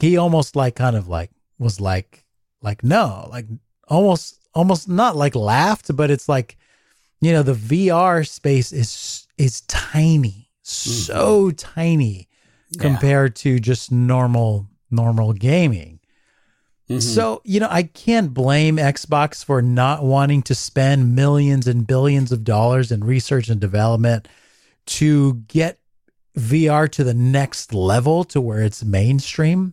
S1: he almost like kind of like was like like no like almost almost not like laughed but it's like you know the VR space is is tiny so tiny
S2: Yeah.
S1: compared to just normal normal gaming
S2: Mhm.
S1: so you know I can't blame Xbox for not wanting to spend millions and billions of dollars in research and development to get VR to the next level to where it's mainstream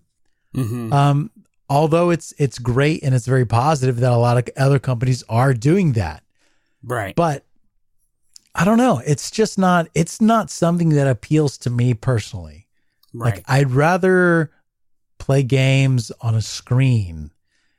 S2: Mhm.
S1: um, although it's it's great and it's very positive that a lot of other companies are doing that,
S2: right.
S1: but I don't know. It's just not. It's not something that appeals to me personally.
S2: right.
S1: Like I'd rather play games on a screen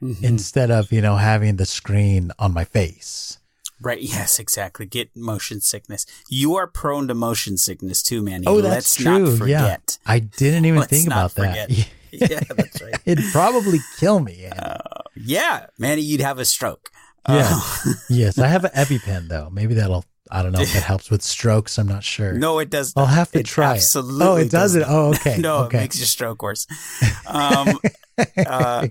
S2: Mhm.
S1: instead of you know having the screen on my face.
S2: Right. Yes, exactly. Get motion sickness. You are prone to motion sickness too, Manny.
S1: Oh, that's
S2: Let's
S1: true.
S2: not
S1: yeah,
S2: forget.
S1: I didn't even
S2: Let's
S1: think about that.
S2: yeah, that's right.
S1: It'd probably kill me.
S2: Uh, yeah, Manny, you'd have a stroke.
S1: Yeah.
S2: Uh,
S1: yes, I have an EpiPen though. Maybe that'll. I don't know if it helps with strokes. I'm not sure.
S2: no, it does.
S1: I'll have to
S2: It
S1: try
S2: absolutely
S1: it. Oh, it does, it.
S2: not.
S1: Oh, okay.
S2: no,
S1: okay.
S2: it makes your stroke worse. Um, uh,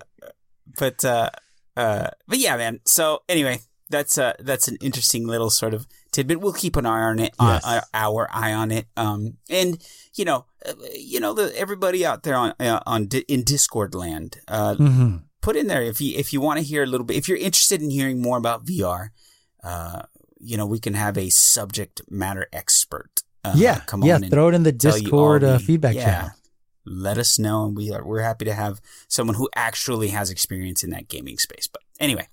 S2: but uh, uh, but yeah, man. So anyway, that's uh, that's an interesting little sort of tidbit. We'll keep an eye on it.
S1: Yes.
S2: Uh, our eye on it. Um, and you know, uh, you know, the everybody out there on uh, on di- in Discord land, uh,
S1: hmm
S2: put in there if you if you want to hear a little bit. If you're interested in hearing more about VR, uh, you know, we can have a subject matter expert. Uh,
S1: yeah,
S2: come
S1: yeah.
S2: on
S1: Throw it in the Discord uh,
S2: the-
S1: feedback
S2: yeah,
S1: channel.
S2: Let us know, and we are we're happy to have someone who actually has experience in that gaming space. But anyway,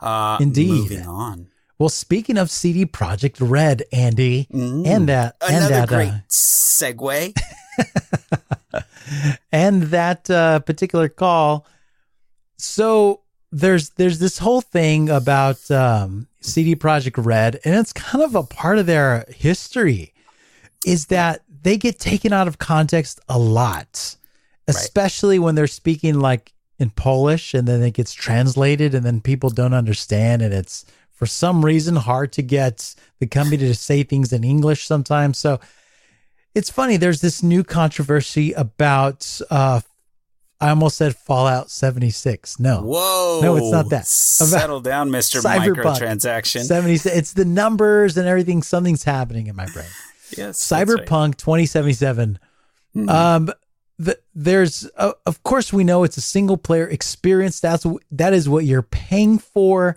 S2: uh,
S1: Indeed.
S2: Moving on,
S1: Well, speaking of CD Projekt Red, Andy,
S2: Mm.
S1: and that, and
S2: another
S1: that,
S2: great
S1: uh,
S2: segue.
S1: and that uh, particular call. So there's there's this whole thing about um, CD Projekt Red, and it's kind of a part of their history, is that they get taken out of context a lot, especially when they're speaking like in Polish, and then it gets translated, and then people don't understand, and it's for some reason hard to get the company to say things in English sometimes. So it's funny. There's this new controversy about. Uh, I almost said Fallout 76. No,
S2: Whoa!
S1: No, it's not that.
S2: Settle down, Mister
S1: Cyberpunk.
S2: Microtransaction.
S1: 76. It's the numbers and everything. Something's happening in my brain.
S2: yes, that's right.
S1: Cyberpunk 2077.
S2: Mhm.
S1: Um, the, there's uh, of course we know it's a single player experience. That's that is what you're paying for.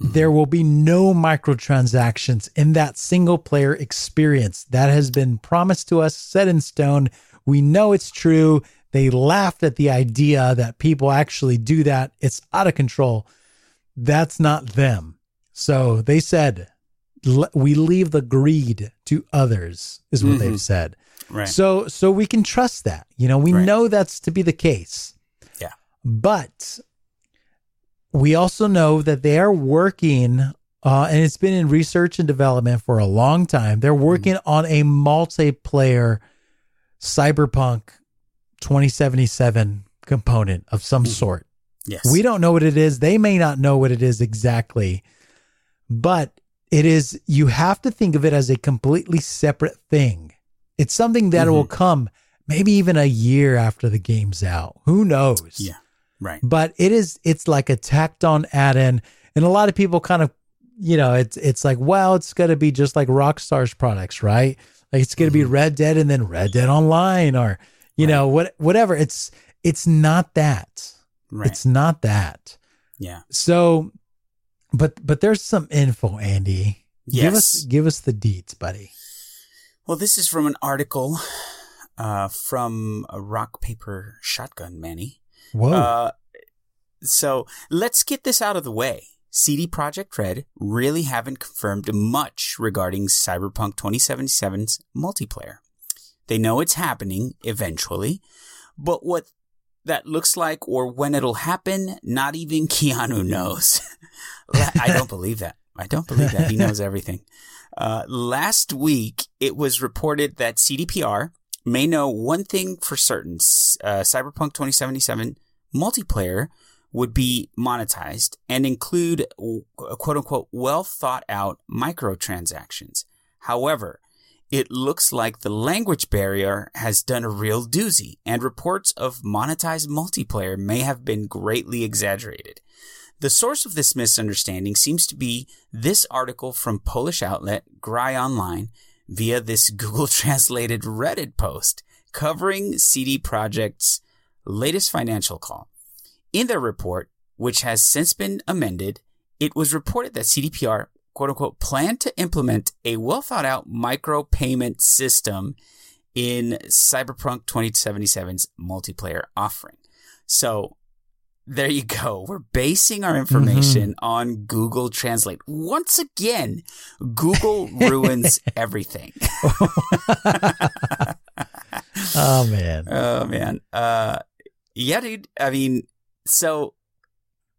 S1: Mm-hmm. There will be no microtransactions in that single player experience. That has been promised to us, set in stone. We know it's true. They laughed at the idea that people actually do that. It's out of control. That's not them. So they said, we leave the greed to others, is what they've mm-hmm. said.
S2: Right.
S1: So so we can trust that. You know, we
S2: Right.
S1: know that's to be the case.
S2: Yeah.
S1: But we also know that they are working uh, and it's been in research and development for a long time. They're mm-hmm. working on a multiplayer cyberpunk 2077 component of some mm-hmm. sort.
S2: yes.
S1: We don't know what it is. They may not know what it is exactly, but it is, you have to think of it as a completely separate thing. It's something that will mm-hmm. come maybe even a year after the game's out. Who knows?
S2: Yeah. Right.
S1: But it is, it's like a tacked on add in. And a lot of people kind of, you know, it's, it's like, well, it's going to be just like Rockstar's products, right? Like it's going to be Red Dead and then Red Dead Online or, you know, what, whatever. It's, it's not that.
S2: Right.
S1: It's not that.
S2: yeah.
S1: So, but but there's some info, Andy. Give us
S2: Yes.
S1: give us the deets, buddy.
S2: Well, this is from an article uh, from a Rock Paper Shotgun Manny.
S1: Whoa.
S2: Uh, so let's get this out of the way. CD Projekt Red really haven't confirmed much regarding Cyberpunk 2077's multiplayer. They know it's happening eventually, but what that looks like or when it'll happen, not even Keanu knows. I don't believe that. I don't believe that. He knows everything. Uh, last week, it was reported that CDPR may know one thing for certain. Uh, Cyberpunk 2077 multiplayer would be monetized and include w- quote unquote well thought out microtransactions. However, it looks like the language barrier has done a real doozy, and reports of monetized multiplayer may have been greatly exaggerated. The source of this misunderstanding seems to be this article from Polish outlet Gry Online via this Google translated Reddit post covering CD Projekt's latest financial call. In their report, which has since been amended, it was reported that CDPR, quote unquote, planned to implement a well thought out micro payment system in Cyberpunk 2077's multiplayer offering. So there you go. We're basing our information on Google Translate. Once again, Google ruins everything.
S1: oh man.
S2: Oh man. Uh yeah, dude. I mean, so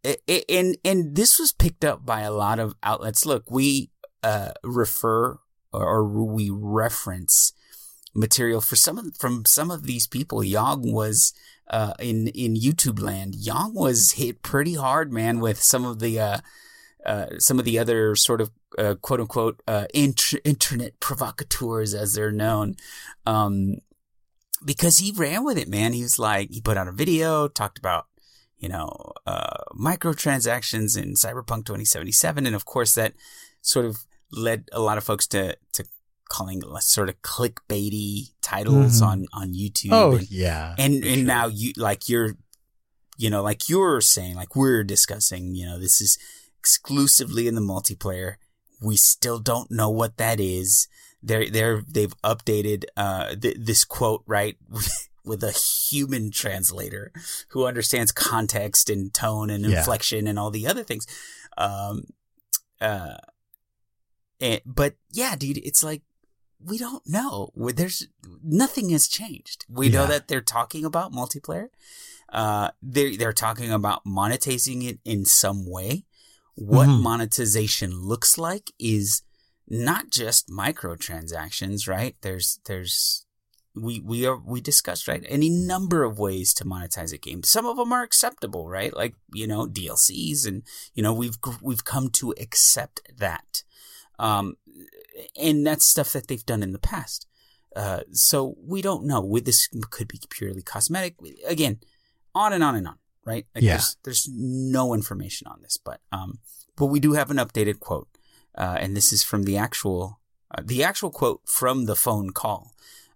S2: and and this was picked up by a lot of outlets. Look, we uh refer or, or we reference material for some of from some of these people. Yang was uh in in YouTube land. Yang was hit pretty hard, man, with some of the uh uh, some of the other sort of uh, quote unquote uh, int- internet provocateurs, as they're known, um, because he ran with it, man. He was like, he put out a video, talked about, you know, microtransactions in Cyberpunk 2077. And of course, that sort of led a lot of folks to, to calling it sort of clickbaity titles
S1: Mhm.
S2: on, on YouTube.
S1: Oh
S2: and,
S1: yeah.
S2: and, and
S1: sure.
S2: now you, like you're, you know, like you're saying, like we're discussing, you know, this is exclusively in the multiplayer. We still don't know what that is. They're, they're, they've updated, uh, th- this quote, right? with a human translator who understands context and tone and
S1: Yeah.
S2: inflection and all the other things. Um, uh, and, but yeah, dude, it's like, we don't know. There's nothing has changed. We know that they're talking about multiplayer. Uh, they're, they're talking about monetizing it in some way. What
S1: Mhm.
S2: monetization looks like is not just microtransactions, right? There's, there's, we, we are, we discussed, right? Any number of ways to monetize a game. Some of them are acceptable, right? Like, you know, DLCs and, you know, we've, we've come to accept that. Um, and that's stuff that they've done in the past. Uh, so we don't know. We, this could be purely cosmetic. Again, on and on and on, right? Like
S1: Yeah.
S2: There's, there's no information on this, but um, but we do have an updated quote, uh, and this is from the actual uh, the actual quote from the phone call,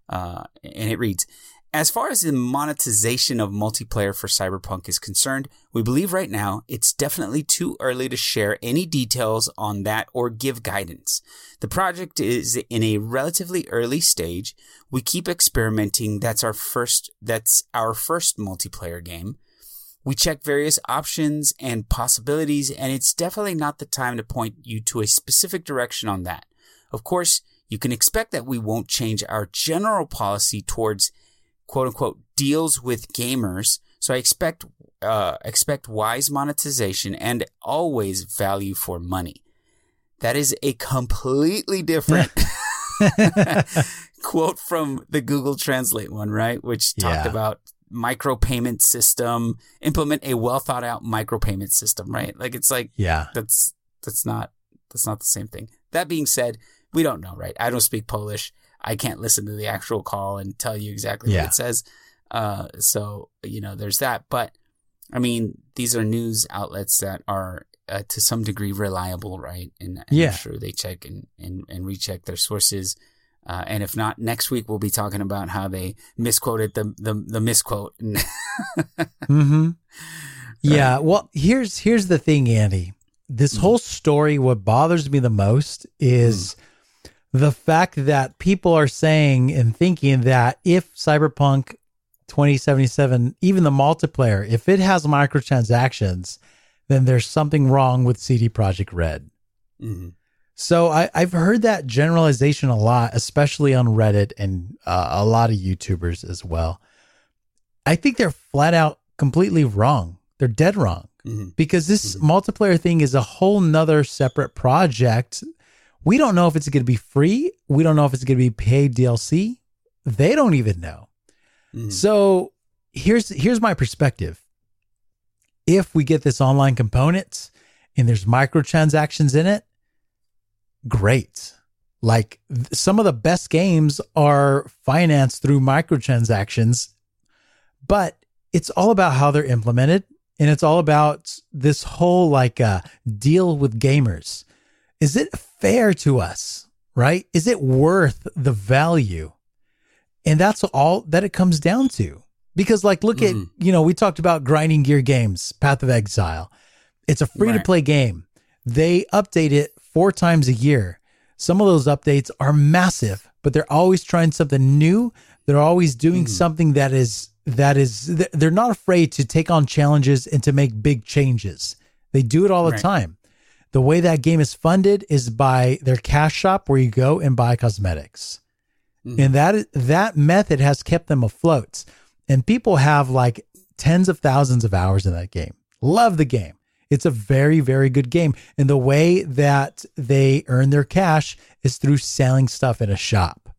S2: uh, and it reads. As far as the monetization of multiplayer for Cyberpunk is concerned, we believe right now it's definitely too early to share any details on that or give guidance. The project is in a relatively early stage. We keep experimenting. That's our first that's our first multiplayer game. We check various options and possibilities and it's definitely not the time to point you to a specific direction on that. Of course, you can expect that we won't change our general policy towards quote unquote deals with gamers. So I expect uh, expect wise monetization and always value for money. That is a completely different quote from the Google Translate one, right? Which talked
S1: Yeah.
S2: about micropayment system, implement a well thought out micropayment system, right? Like it's like
S1: Yeah.
S2: that's that's not that's not the same thing. That being said, we don't know, right? I don't speak Polish. I can't listen to the actual call and tell you exactly
S1: Yeah.
S2: what it says. Uh, so you know, there's that. But I mean, these are news outlets that are uh, to some degree reliable, right? And, and
S1: Yeah.
S2: I'm sure they check and, and, and recheck their sources. Uh, and if not, next week we'll be talking about how they misquoted the the, the misquote.
S1: Mm-hmm. Yeah. Well, here's here's the thing, Andy. This whole story, what bothers me the most is the fact that people are saying and thinking that if Cyberpunk 2077, even the multiplayer, if it has microtransactions, then there's something wrong with CD Projekt Red.
S2: Mhm.
S1: So I, I've heard that generalization a lot, especially on Reddit and uh, a lot of YouTubers as well. I think they're flat out completely wrong. They're dead wrong
S2: Mhm.
S1: because this multiplayer thing is a whole nother separate project. We don't know if it's going to be free. We don't know if it's going to be paid DLC. They don't even know.
S2: Mhm.
S1: So here's here's my perspective. If we get this online component and there's microtransactions in it, great. Like some of the best games are financed through microtransactions, but it's all about how they're implemented and it's all about this whole like uh, deal with gamers. Is it fair to us? Right? Is it worth the value? And that's all that it comes down to. Because, like, look
S2: Mhm.
S1: at, you know, we talked about grinding gear games, Path of Exile. It's a free to play game. They update it four times a year. Some of those updates are massive, but they're always trying something new. They're always doing something that is, that is, they're not afraid to take on challenges and to make big changes. They do it all the
S2: Right.
S1: time. The way that game is funded is by their cash shop where you go and buy cosmetics. And that that method has kept them afloat. And people have like tens of thousands of hours in that game. Love the game. It's a very, very good game. And the way that they earn their cash is through selling stuff in a shop.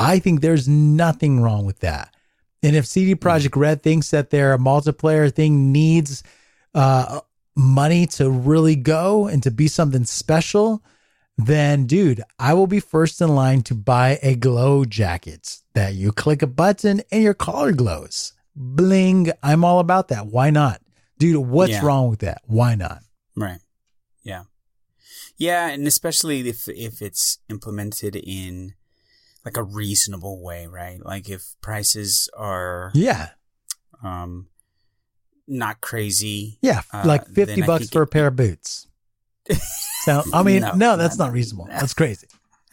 S1: I think there's nothing wrong with that. And if CD Projekt Red thinks that their multiplayer thing needs uh, money to really go and to be something special, then dude, I will be first in line to buy a glow jacket that you click a button and your collar glows. Bling. I'm all about that. Why not? Dude, what's
S2: Yeah.
S1: wrong with that? Why not?
S2: Right. Yeah. Yeah, and especially if if it's implemented in like a reasonable way, right? Like if prices are
S1: Yeah.
S2: um not crazy.
S1: Yeah.
S2: Uh,
S1: like 50 bucks for a pair of boots. So, I mean,
S2: No,
S1: no, that's
S2: not-
S1: not reasonable. That's crazy.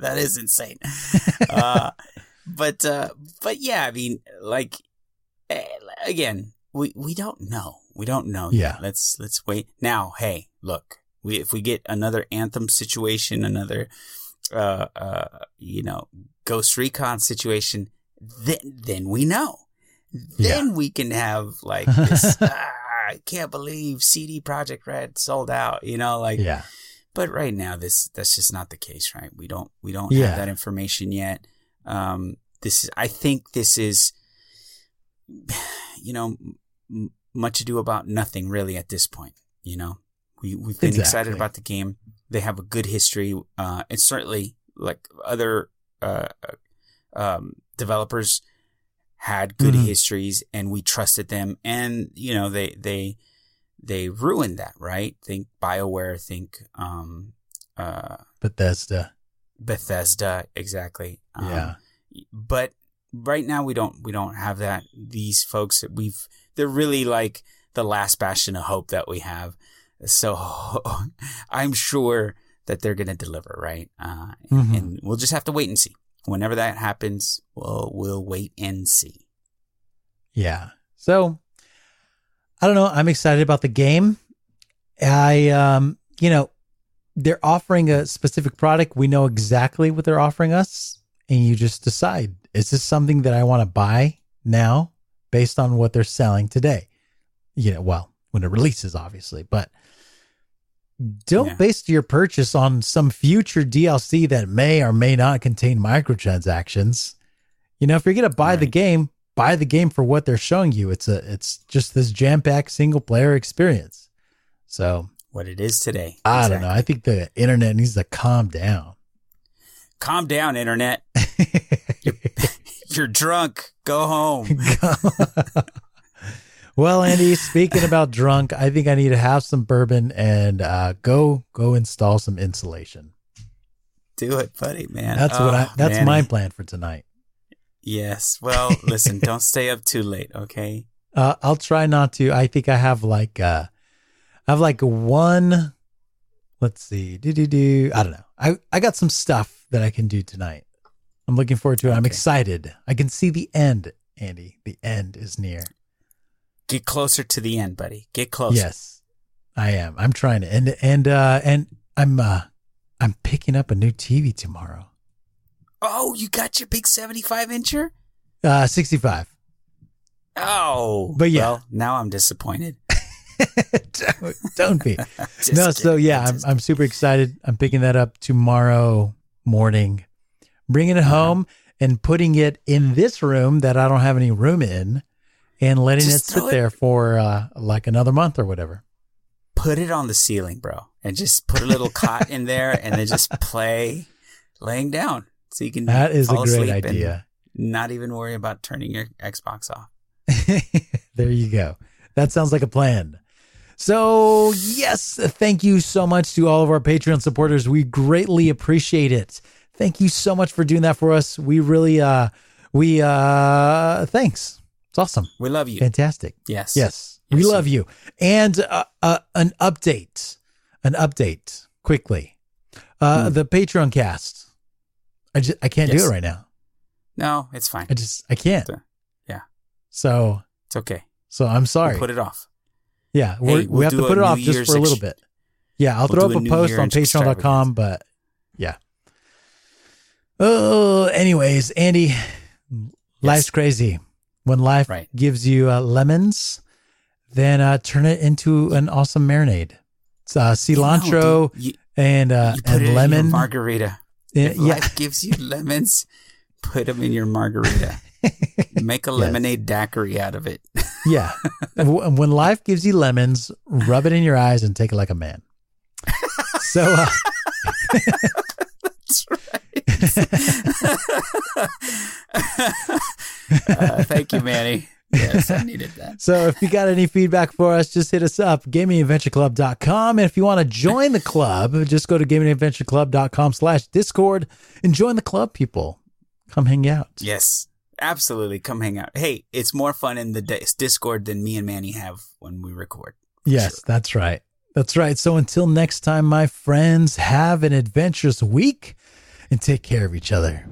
S2: that is insane. uh, but uh, but yeah, I mean, like eh, again, we we don't know. We don't know. yet.
S1: Yeah.
S2: Let's let's wait. Now, hey, look, we if we get another anthem situation, another uh uh you know Ghost Recon situation, then then we know. Then we can have like this. ah, I can't believe CD Projekt Red sold out. You know, like
S1: Yeah.
S2: but right now this that's just not the case right we don't we don't
S1: Yeah.
S2: have that information yet um this is i think this is you know m- much ado about nothing really at this point you know we we've been excited about the game they have a good history uh and certainly like other uh um developers had good
S1: Mhm.
S2: histories and we trusted them and you know they they they ruined that right think bioware think um uh
S1: Bethesda.
S2: bethesda exactly um,
S1: Yeah.
S2: but right now we don't we don't have that. These folks we've they're really like the last bastion of hope that we have. So I'm sure that they're going to deliver, right? Uh,
S1: Mhm.
S2: And we'll just have to wait and see. Whenever that happens, we'll we'll wait and see.
S1: Yeah. So I don't know. I'm excited about the game. I, um, you know, they're offering a specific product. We know exactly what they're offering us, and you just decide is this something that I want to buy now based on what they're selling today? You know, well, when it releases, obviously, but don't
S2: Yeah.
S1: base your purchase on some future DLC that may or may not contain microtransactions. You know, if you're gonna buy the game, buy the game for what they're showing you. It's a it's just this jam packed single player experience. So
S2: What it is today.
S1: I don't know. I think the internet needs to calm down.
S2: Calm down, internet. You're drunk. Go home.
S1: well, Andy, speaking about drunk, I think I need to have some bourbon and uh, go go install some insulation.
S2: Do it, buddy, man.
S1: That's what I.
S2: Oh,
S1: That's
S2: Manny.
S1: my plan for tonight.
S2: Yes. Well, listen, don't stay up too late, okay?
S1: Uh, I'll try not to. I think I have like uh, I have like one. Let's see. Do do do. I don't know. I I got some stuff that I can do tonight. I'm looking forward to it. I'm excited. I can see the end, Andy. The end is near.
S2: Get closer to the end, buddy. Get closer.
S1: Yes, I am. I'm trying to. And and uh and I'm uh I'm picking up a new TV tomorrow.
S2: Oh, you got your big 75 incher?
S1: Uh, 65.
S2: Oh.
S1: But yeah.
S2: Well, now I'm disappointed.
S1: don't, don't be. No, so yeah, I'm, I'm super excited. I'm picking that up tomorrow morning, bringing it
S2: Uh-huh.
S1: home and putting it in this room that I don't have any room in, and letting
S2: Just
S1: it sit
S2: throw it-
S1: there for uh, like another month or whatever.
S2: put it on the ceiling, bro, and just put a little cot in there and then just play laying down so you can
S1: That is a great idea.
S2: Not even worry about turning your Xbox off.
S1: there you go. That sounds like a plan. So, yes, thank you so much to all of our Patreon supporters. We greatly appreciate it. Thank you so much for doing that for us. We really uh we uh thanks. It's awesome.
S2: We love you.
S1: Fantastic.
S2: Yes.
S1: Yes. We
S2: Yes,
S1: love you. And uh, uh an update. An update quickly. Uh
S2: Hmm.
S1: the Patreon cast. I just I can't do it right now.
S2: No, it's fine.
S1: I just I can't.
S2: Yeah.
S1: So
S2: It's okay.
S1: so I'm sorry.
S2: We'll put it off.
S1: Yeah,
S2: Hey,
S1: we're, we have to put it off just
S2: Year's
S1: for a little
S2: ex-
S1: bit. Yeah, I'll
S2: We'll
S1: throw up
S2: a
S1: a post on patreon.com, but yeah. Oh, anyways, Andy, life's crazy. When life
S2: Right.
S1: gives you uh, lemons, then uh, turn it into an awesome marinade. It's uh, cilantro
S2: No, you,
S1: and uh, and lemon.
S2: margarita. If
S1: yeah,
S2: life gives you lemons, put them in your margarita. Make a
S1: Yes.
S2: lemonade daiquiri out of it.
S1: yeah. When life gives you lemons, rub it in your eyes and take it like a man. So. Uh,
S2: That's right. uh, thank you, Manny. Yes, I needed that.
S1: So if you got any feedback for us, just hit us up, gamingadventureclub.com. And if you want to join the club, just go to gamingadventureclub.com slash discord and join the club, people. Come hang out.
S2: Yes, absolutely. Come hang out. Hey, it's more fun in the Discord than me and Manny have when we record.
S1: Yes, that's right. That's right. So until next time, my friends, have an adventurous week and take care of each other.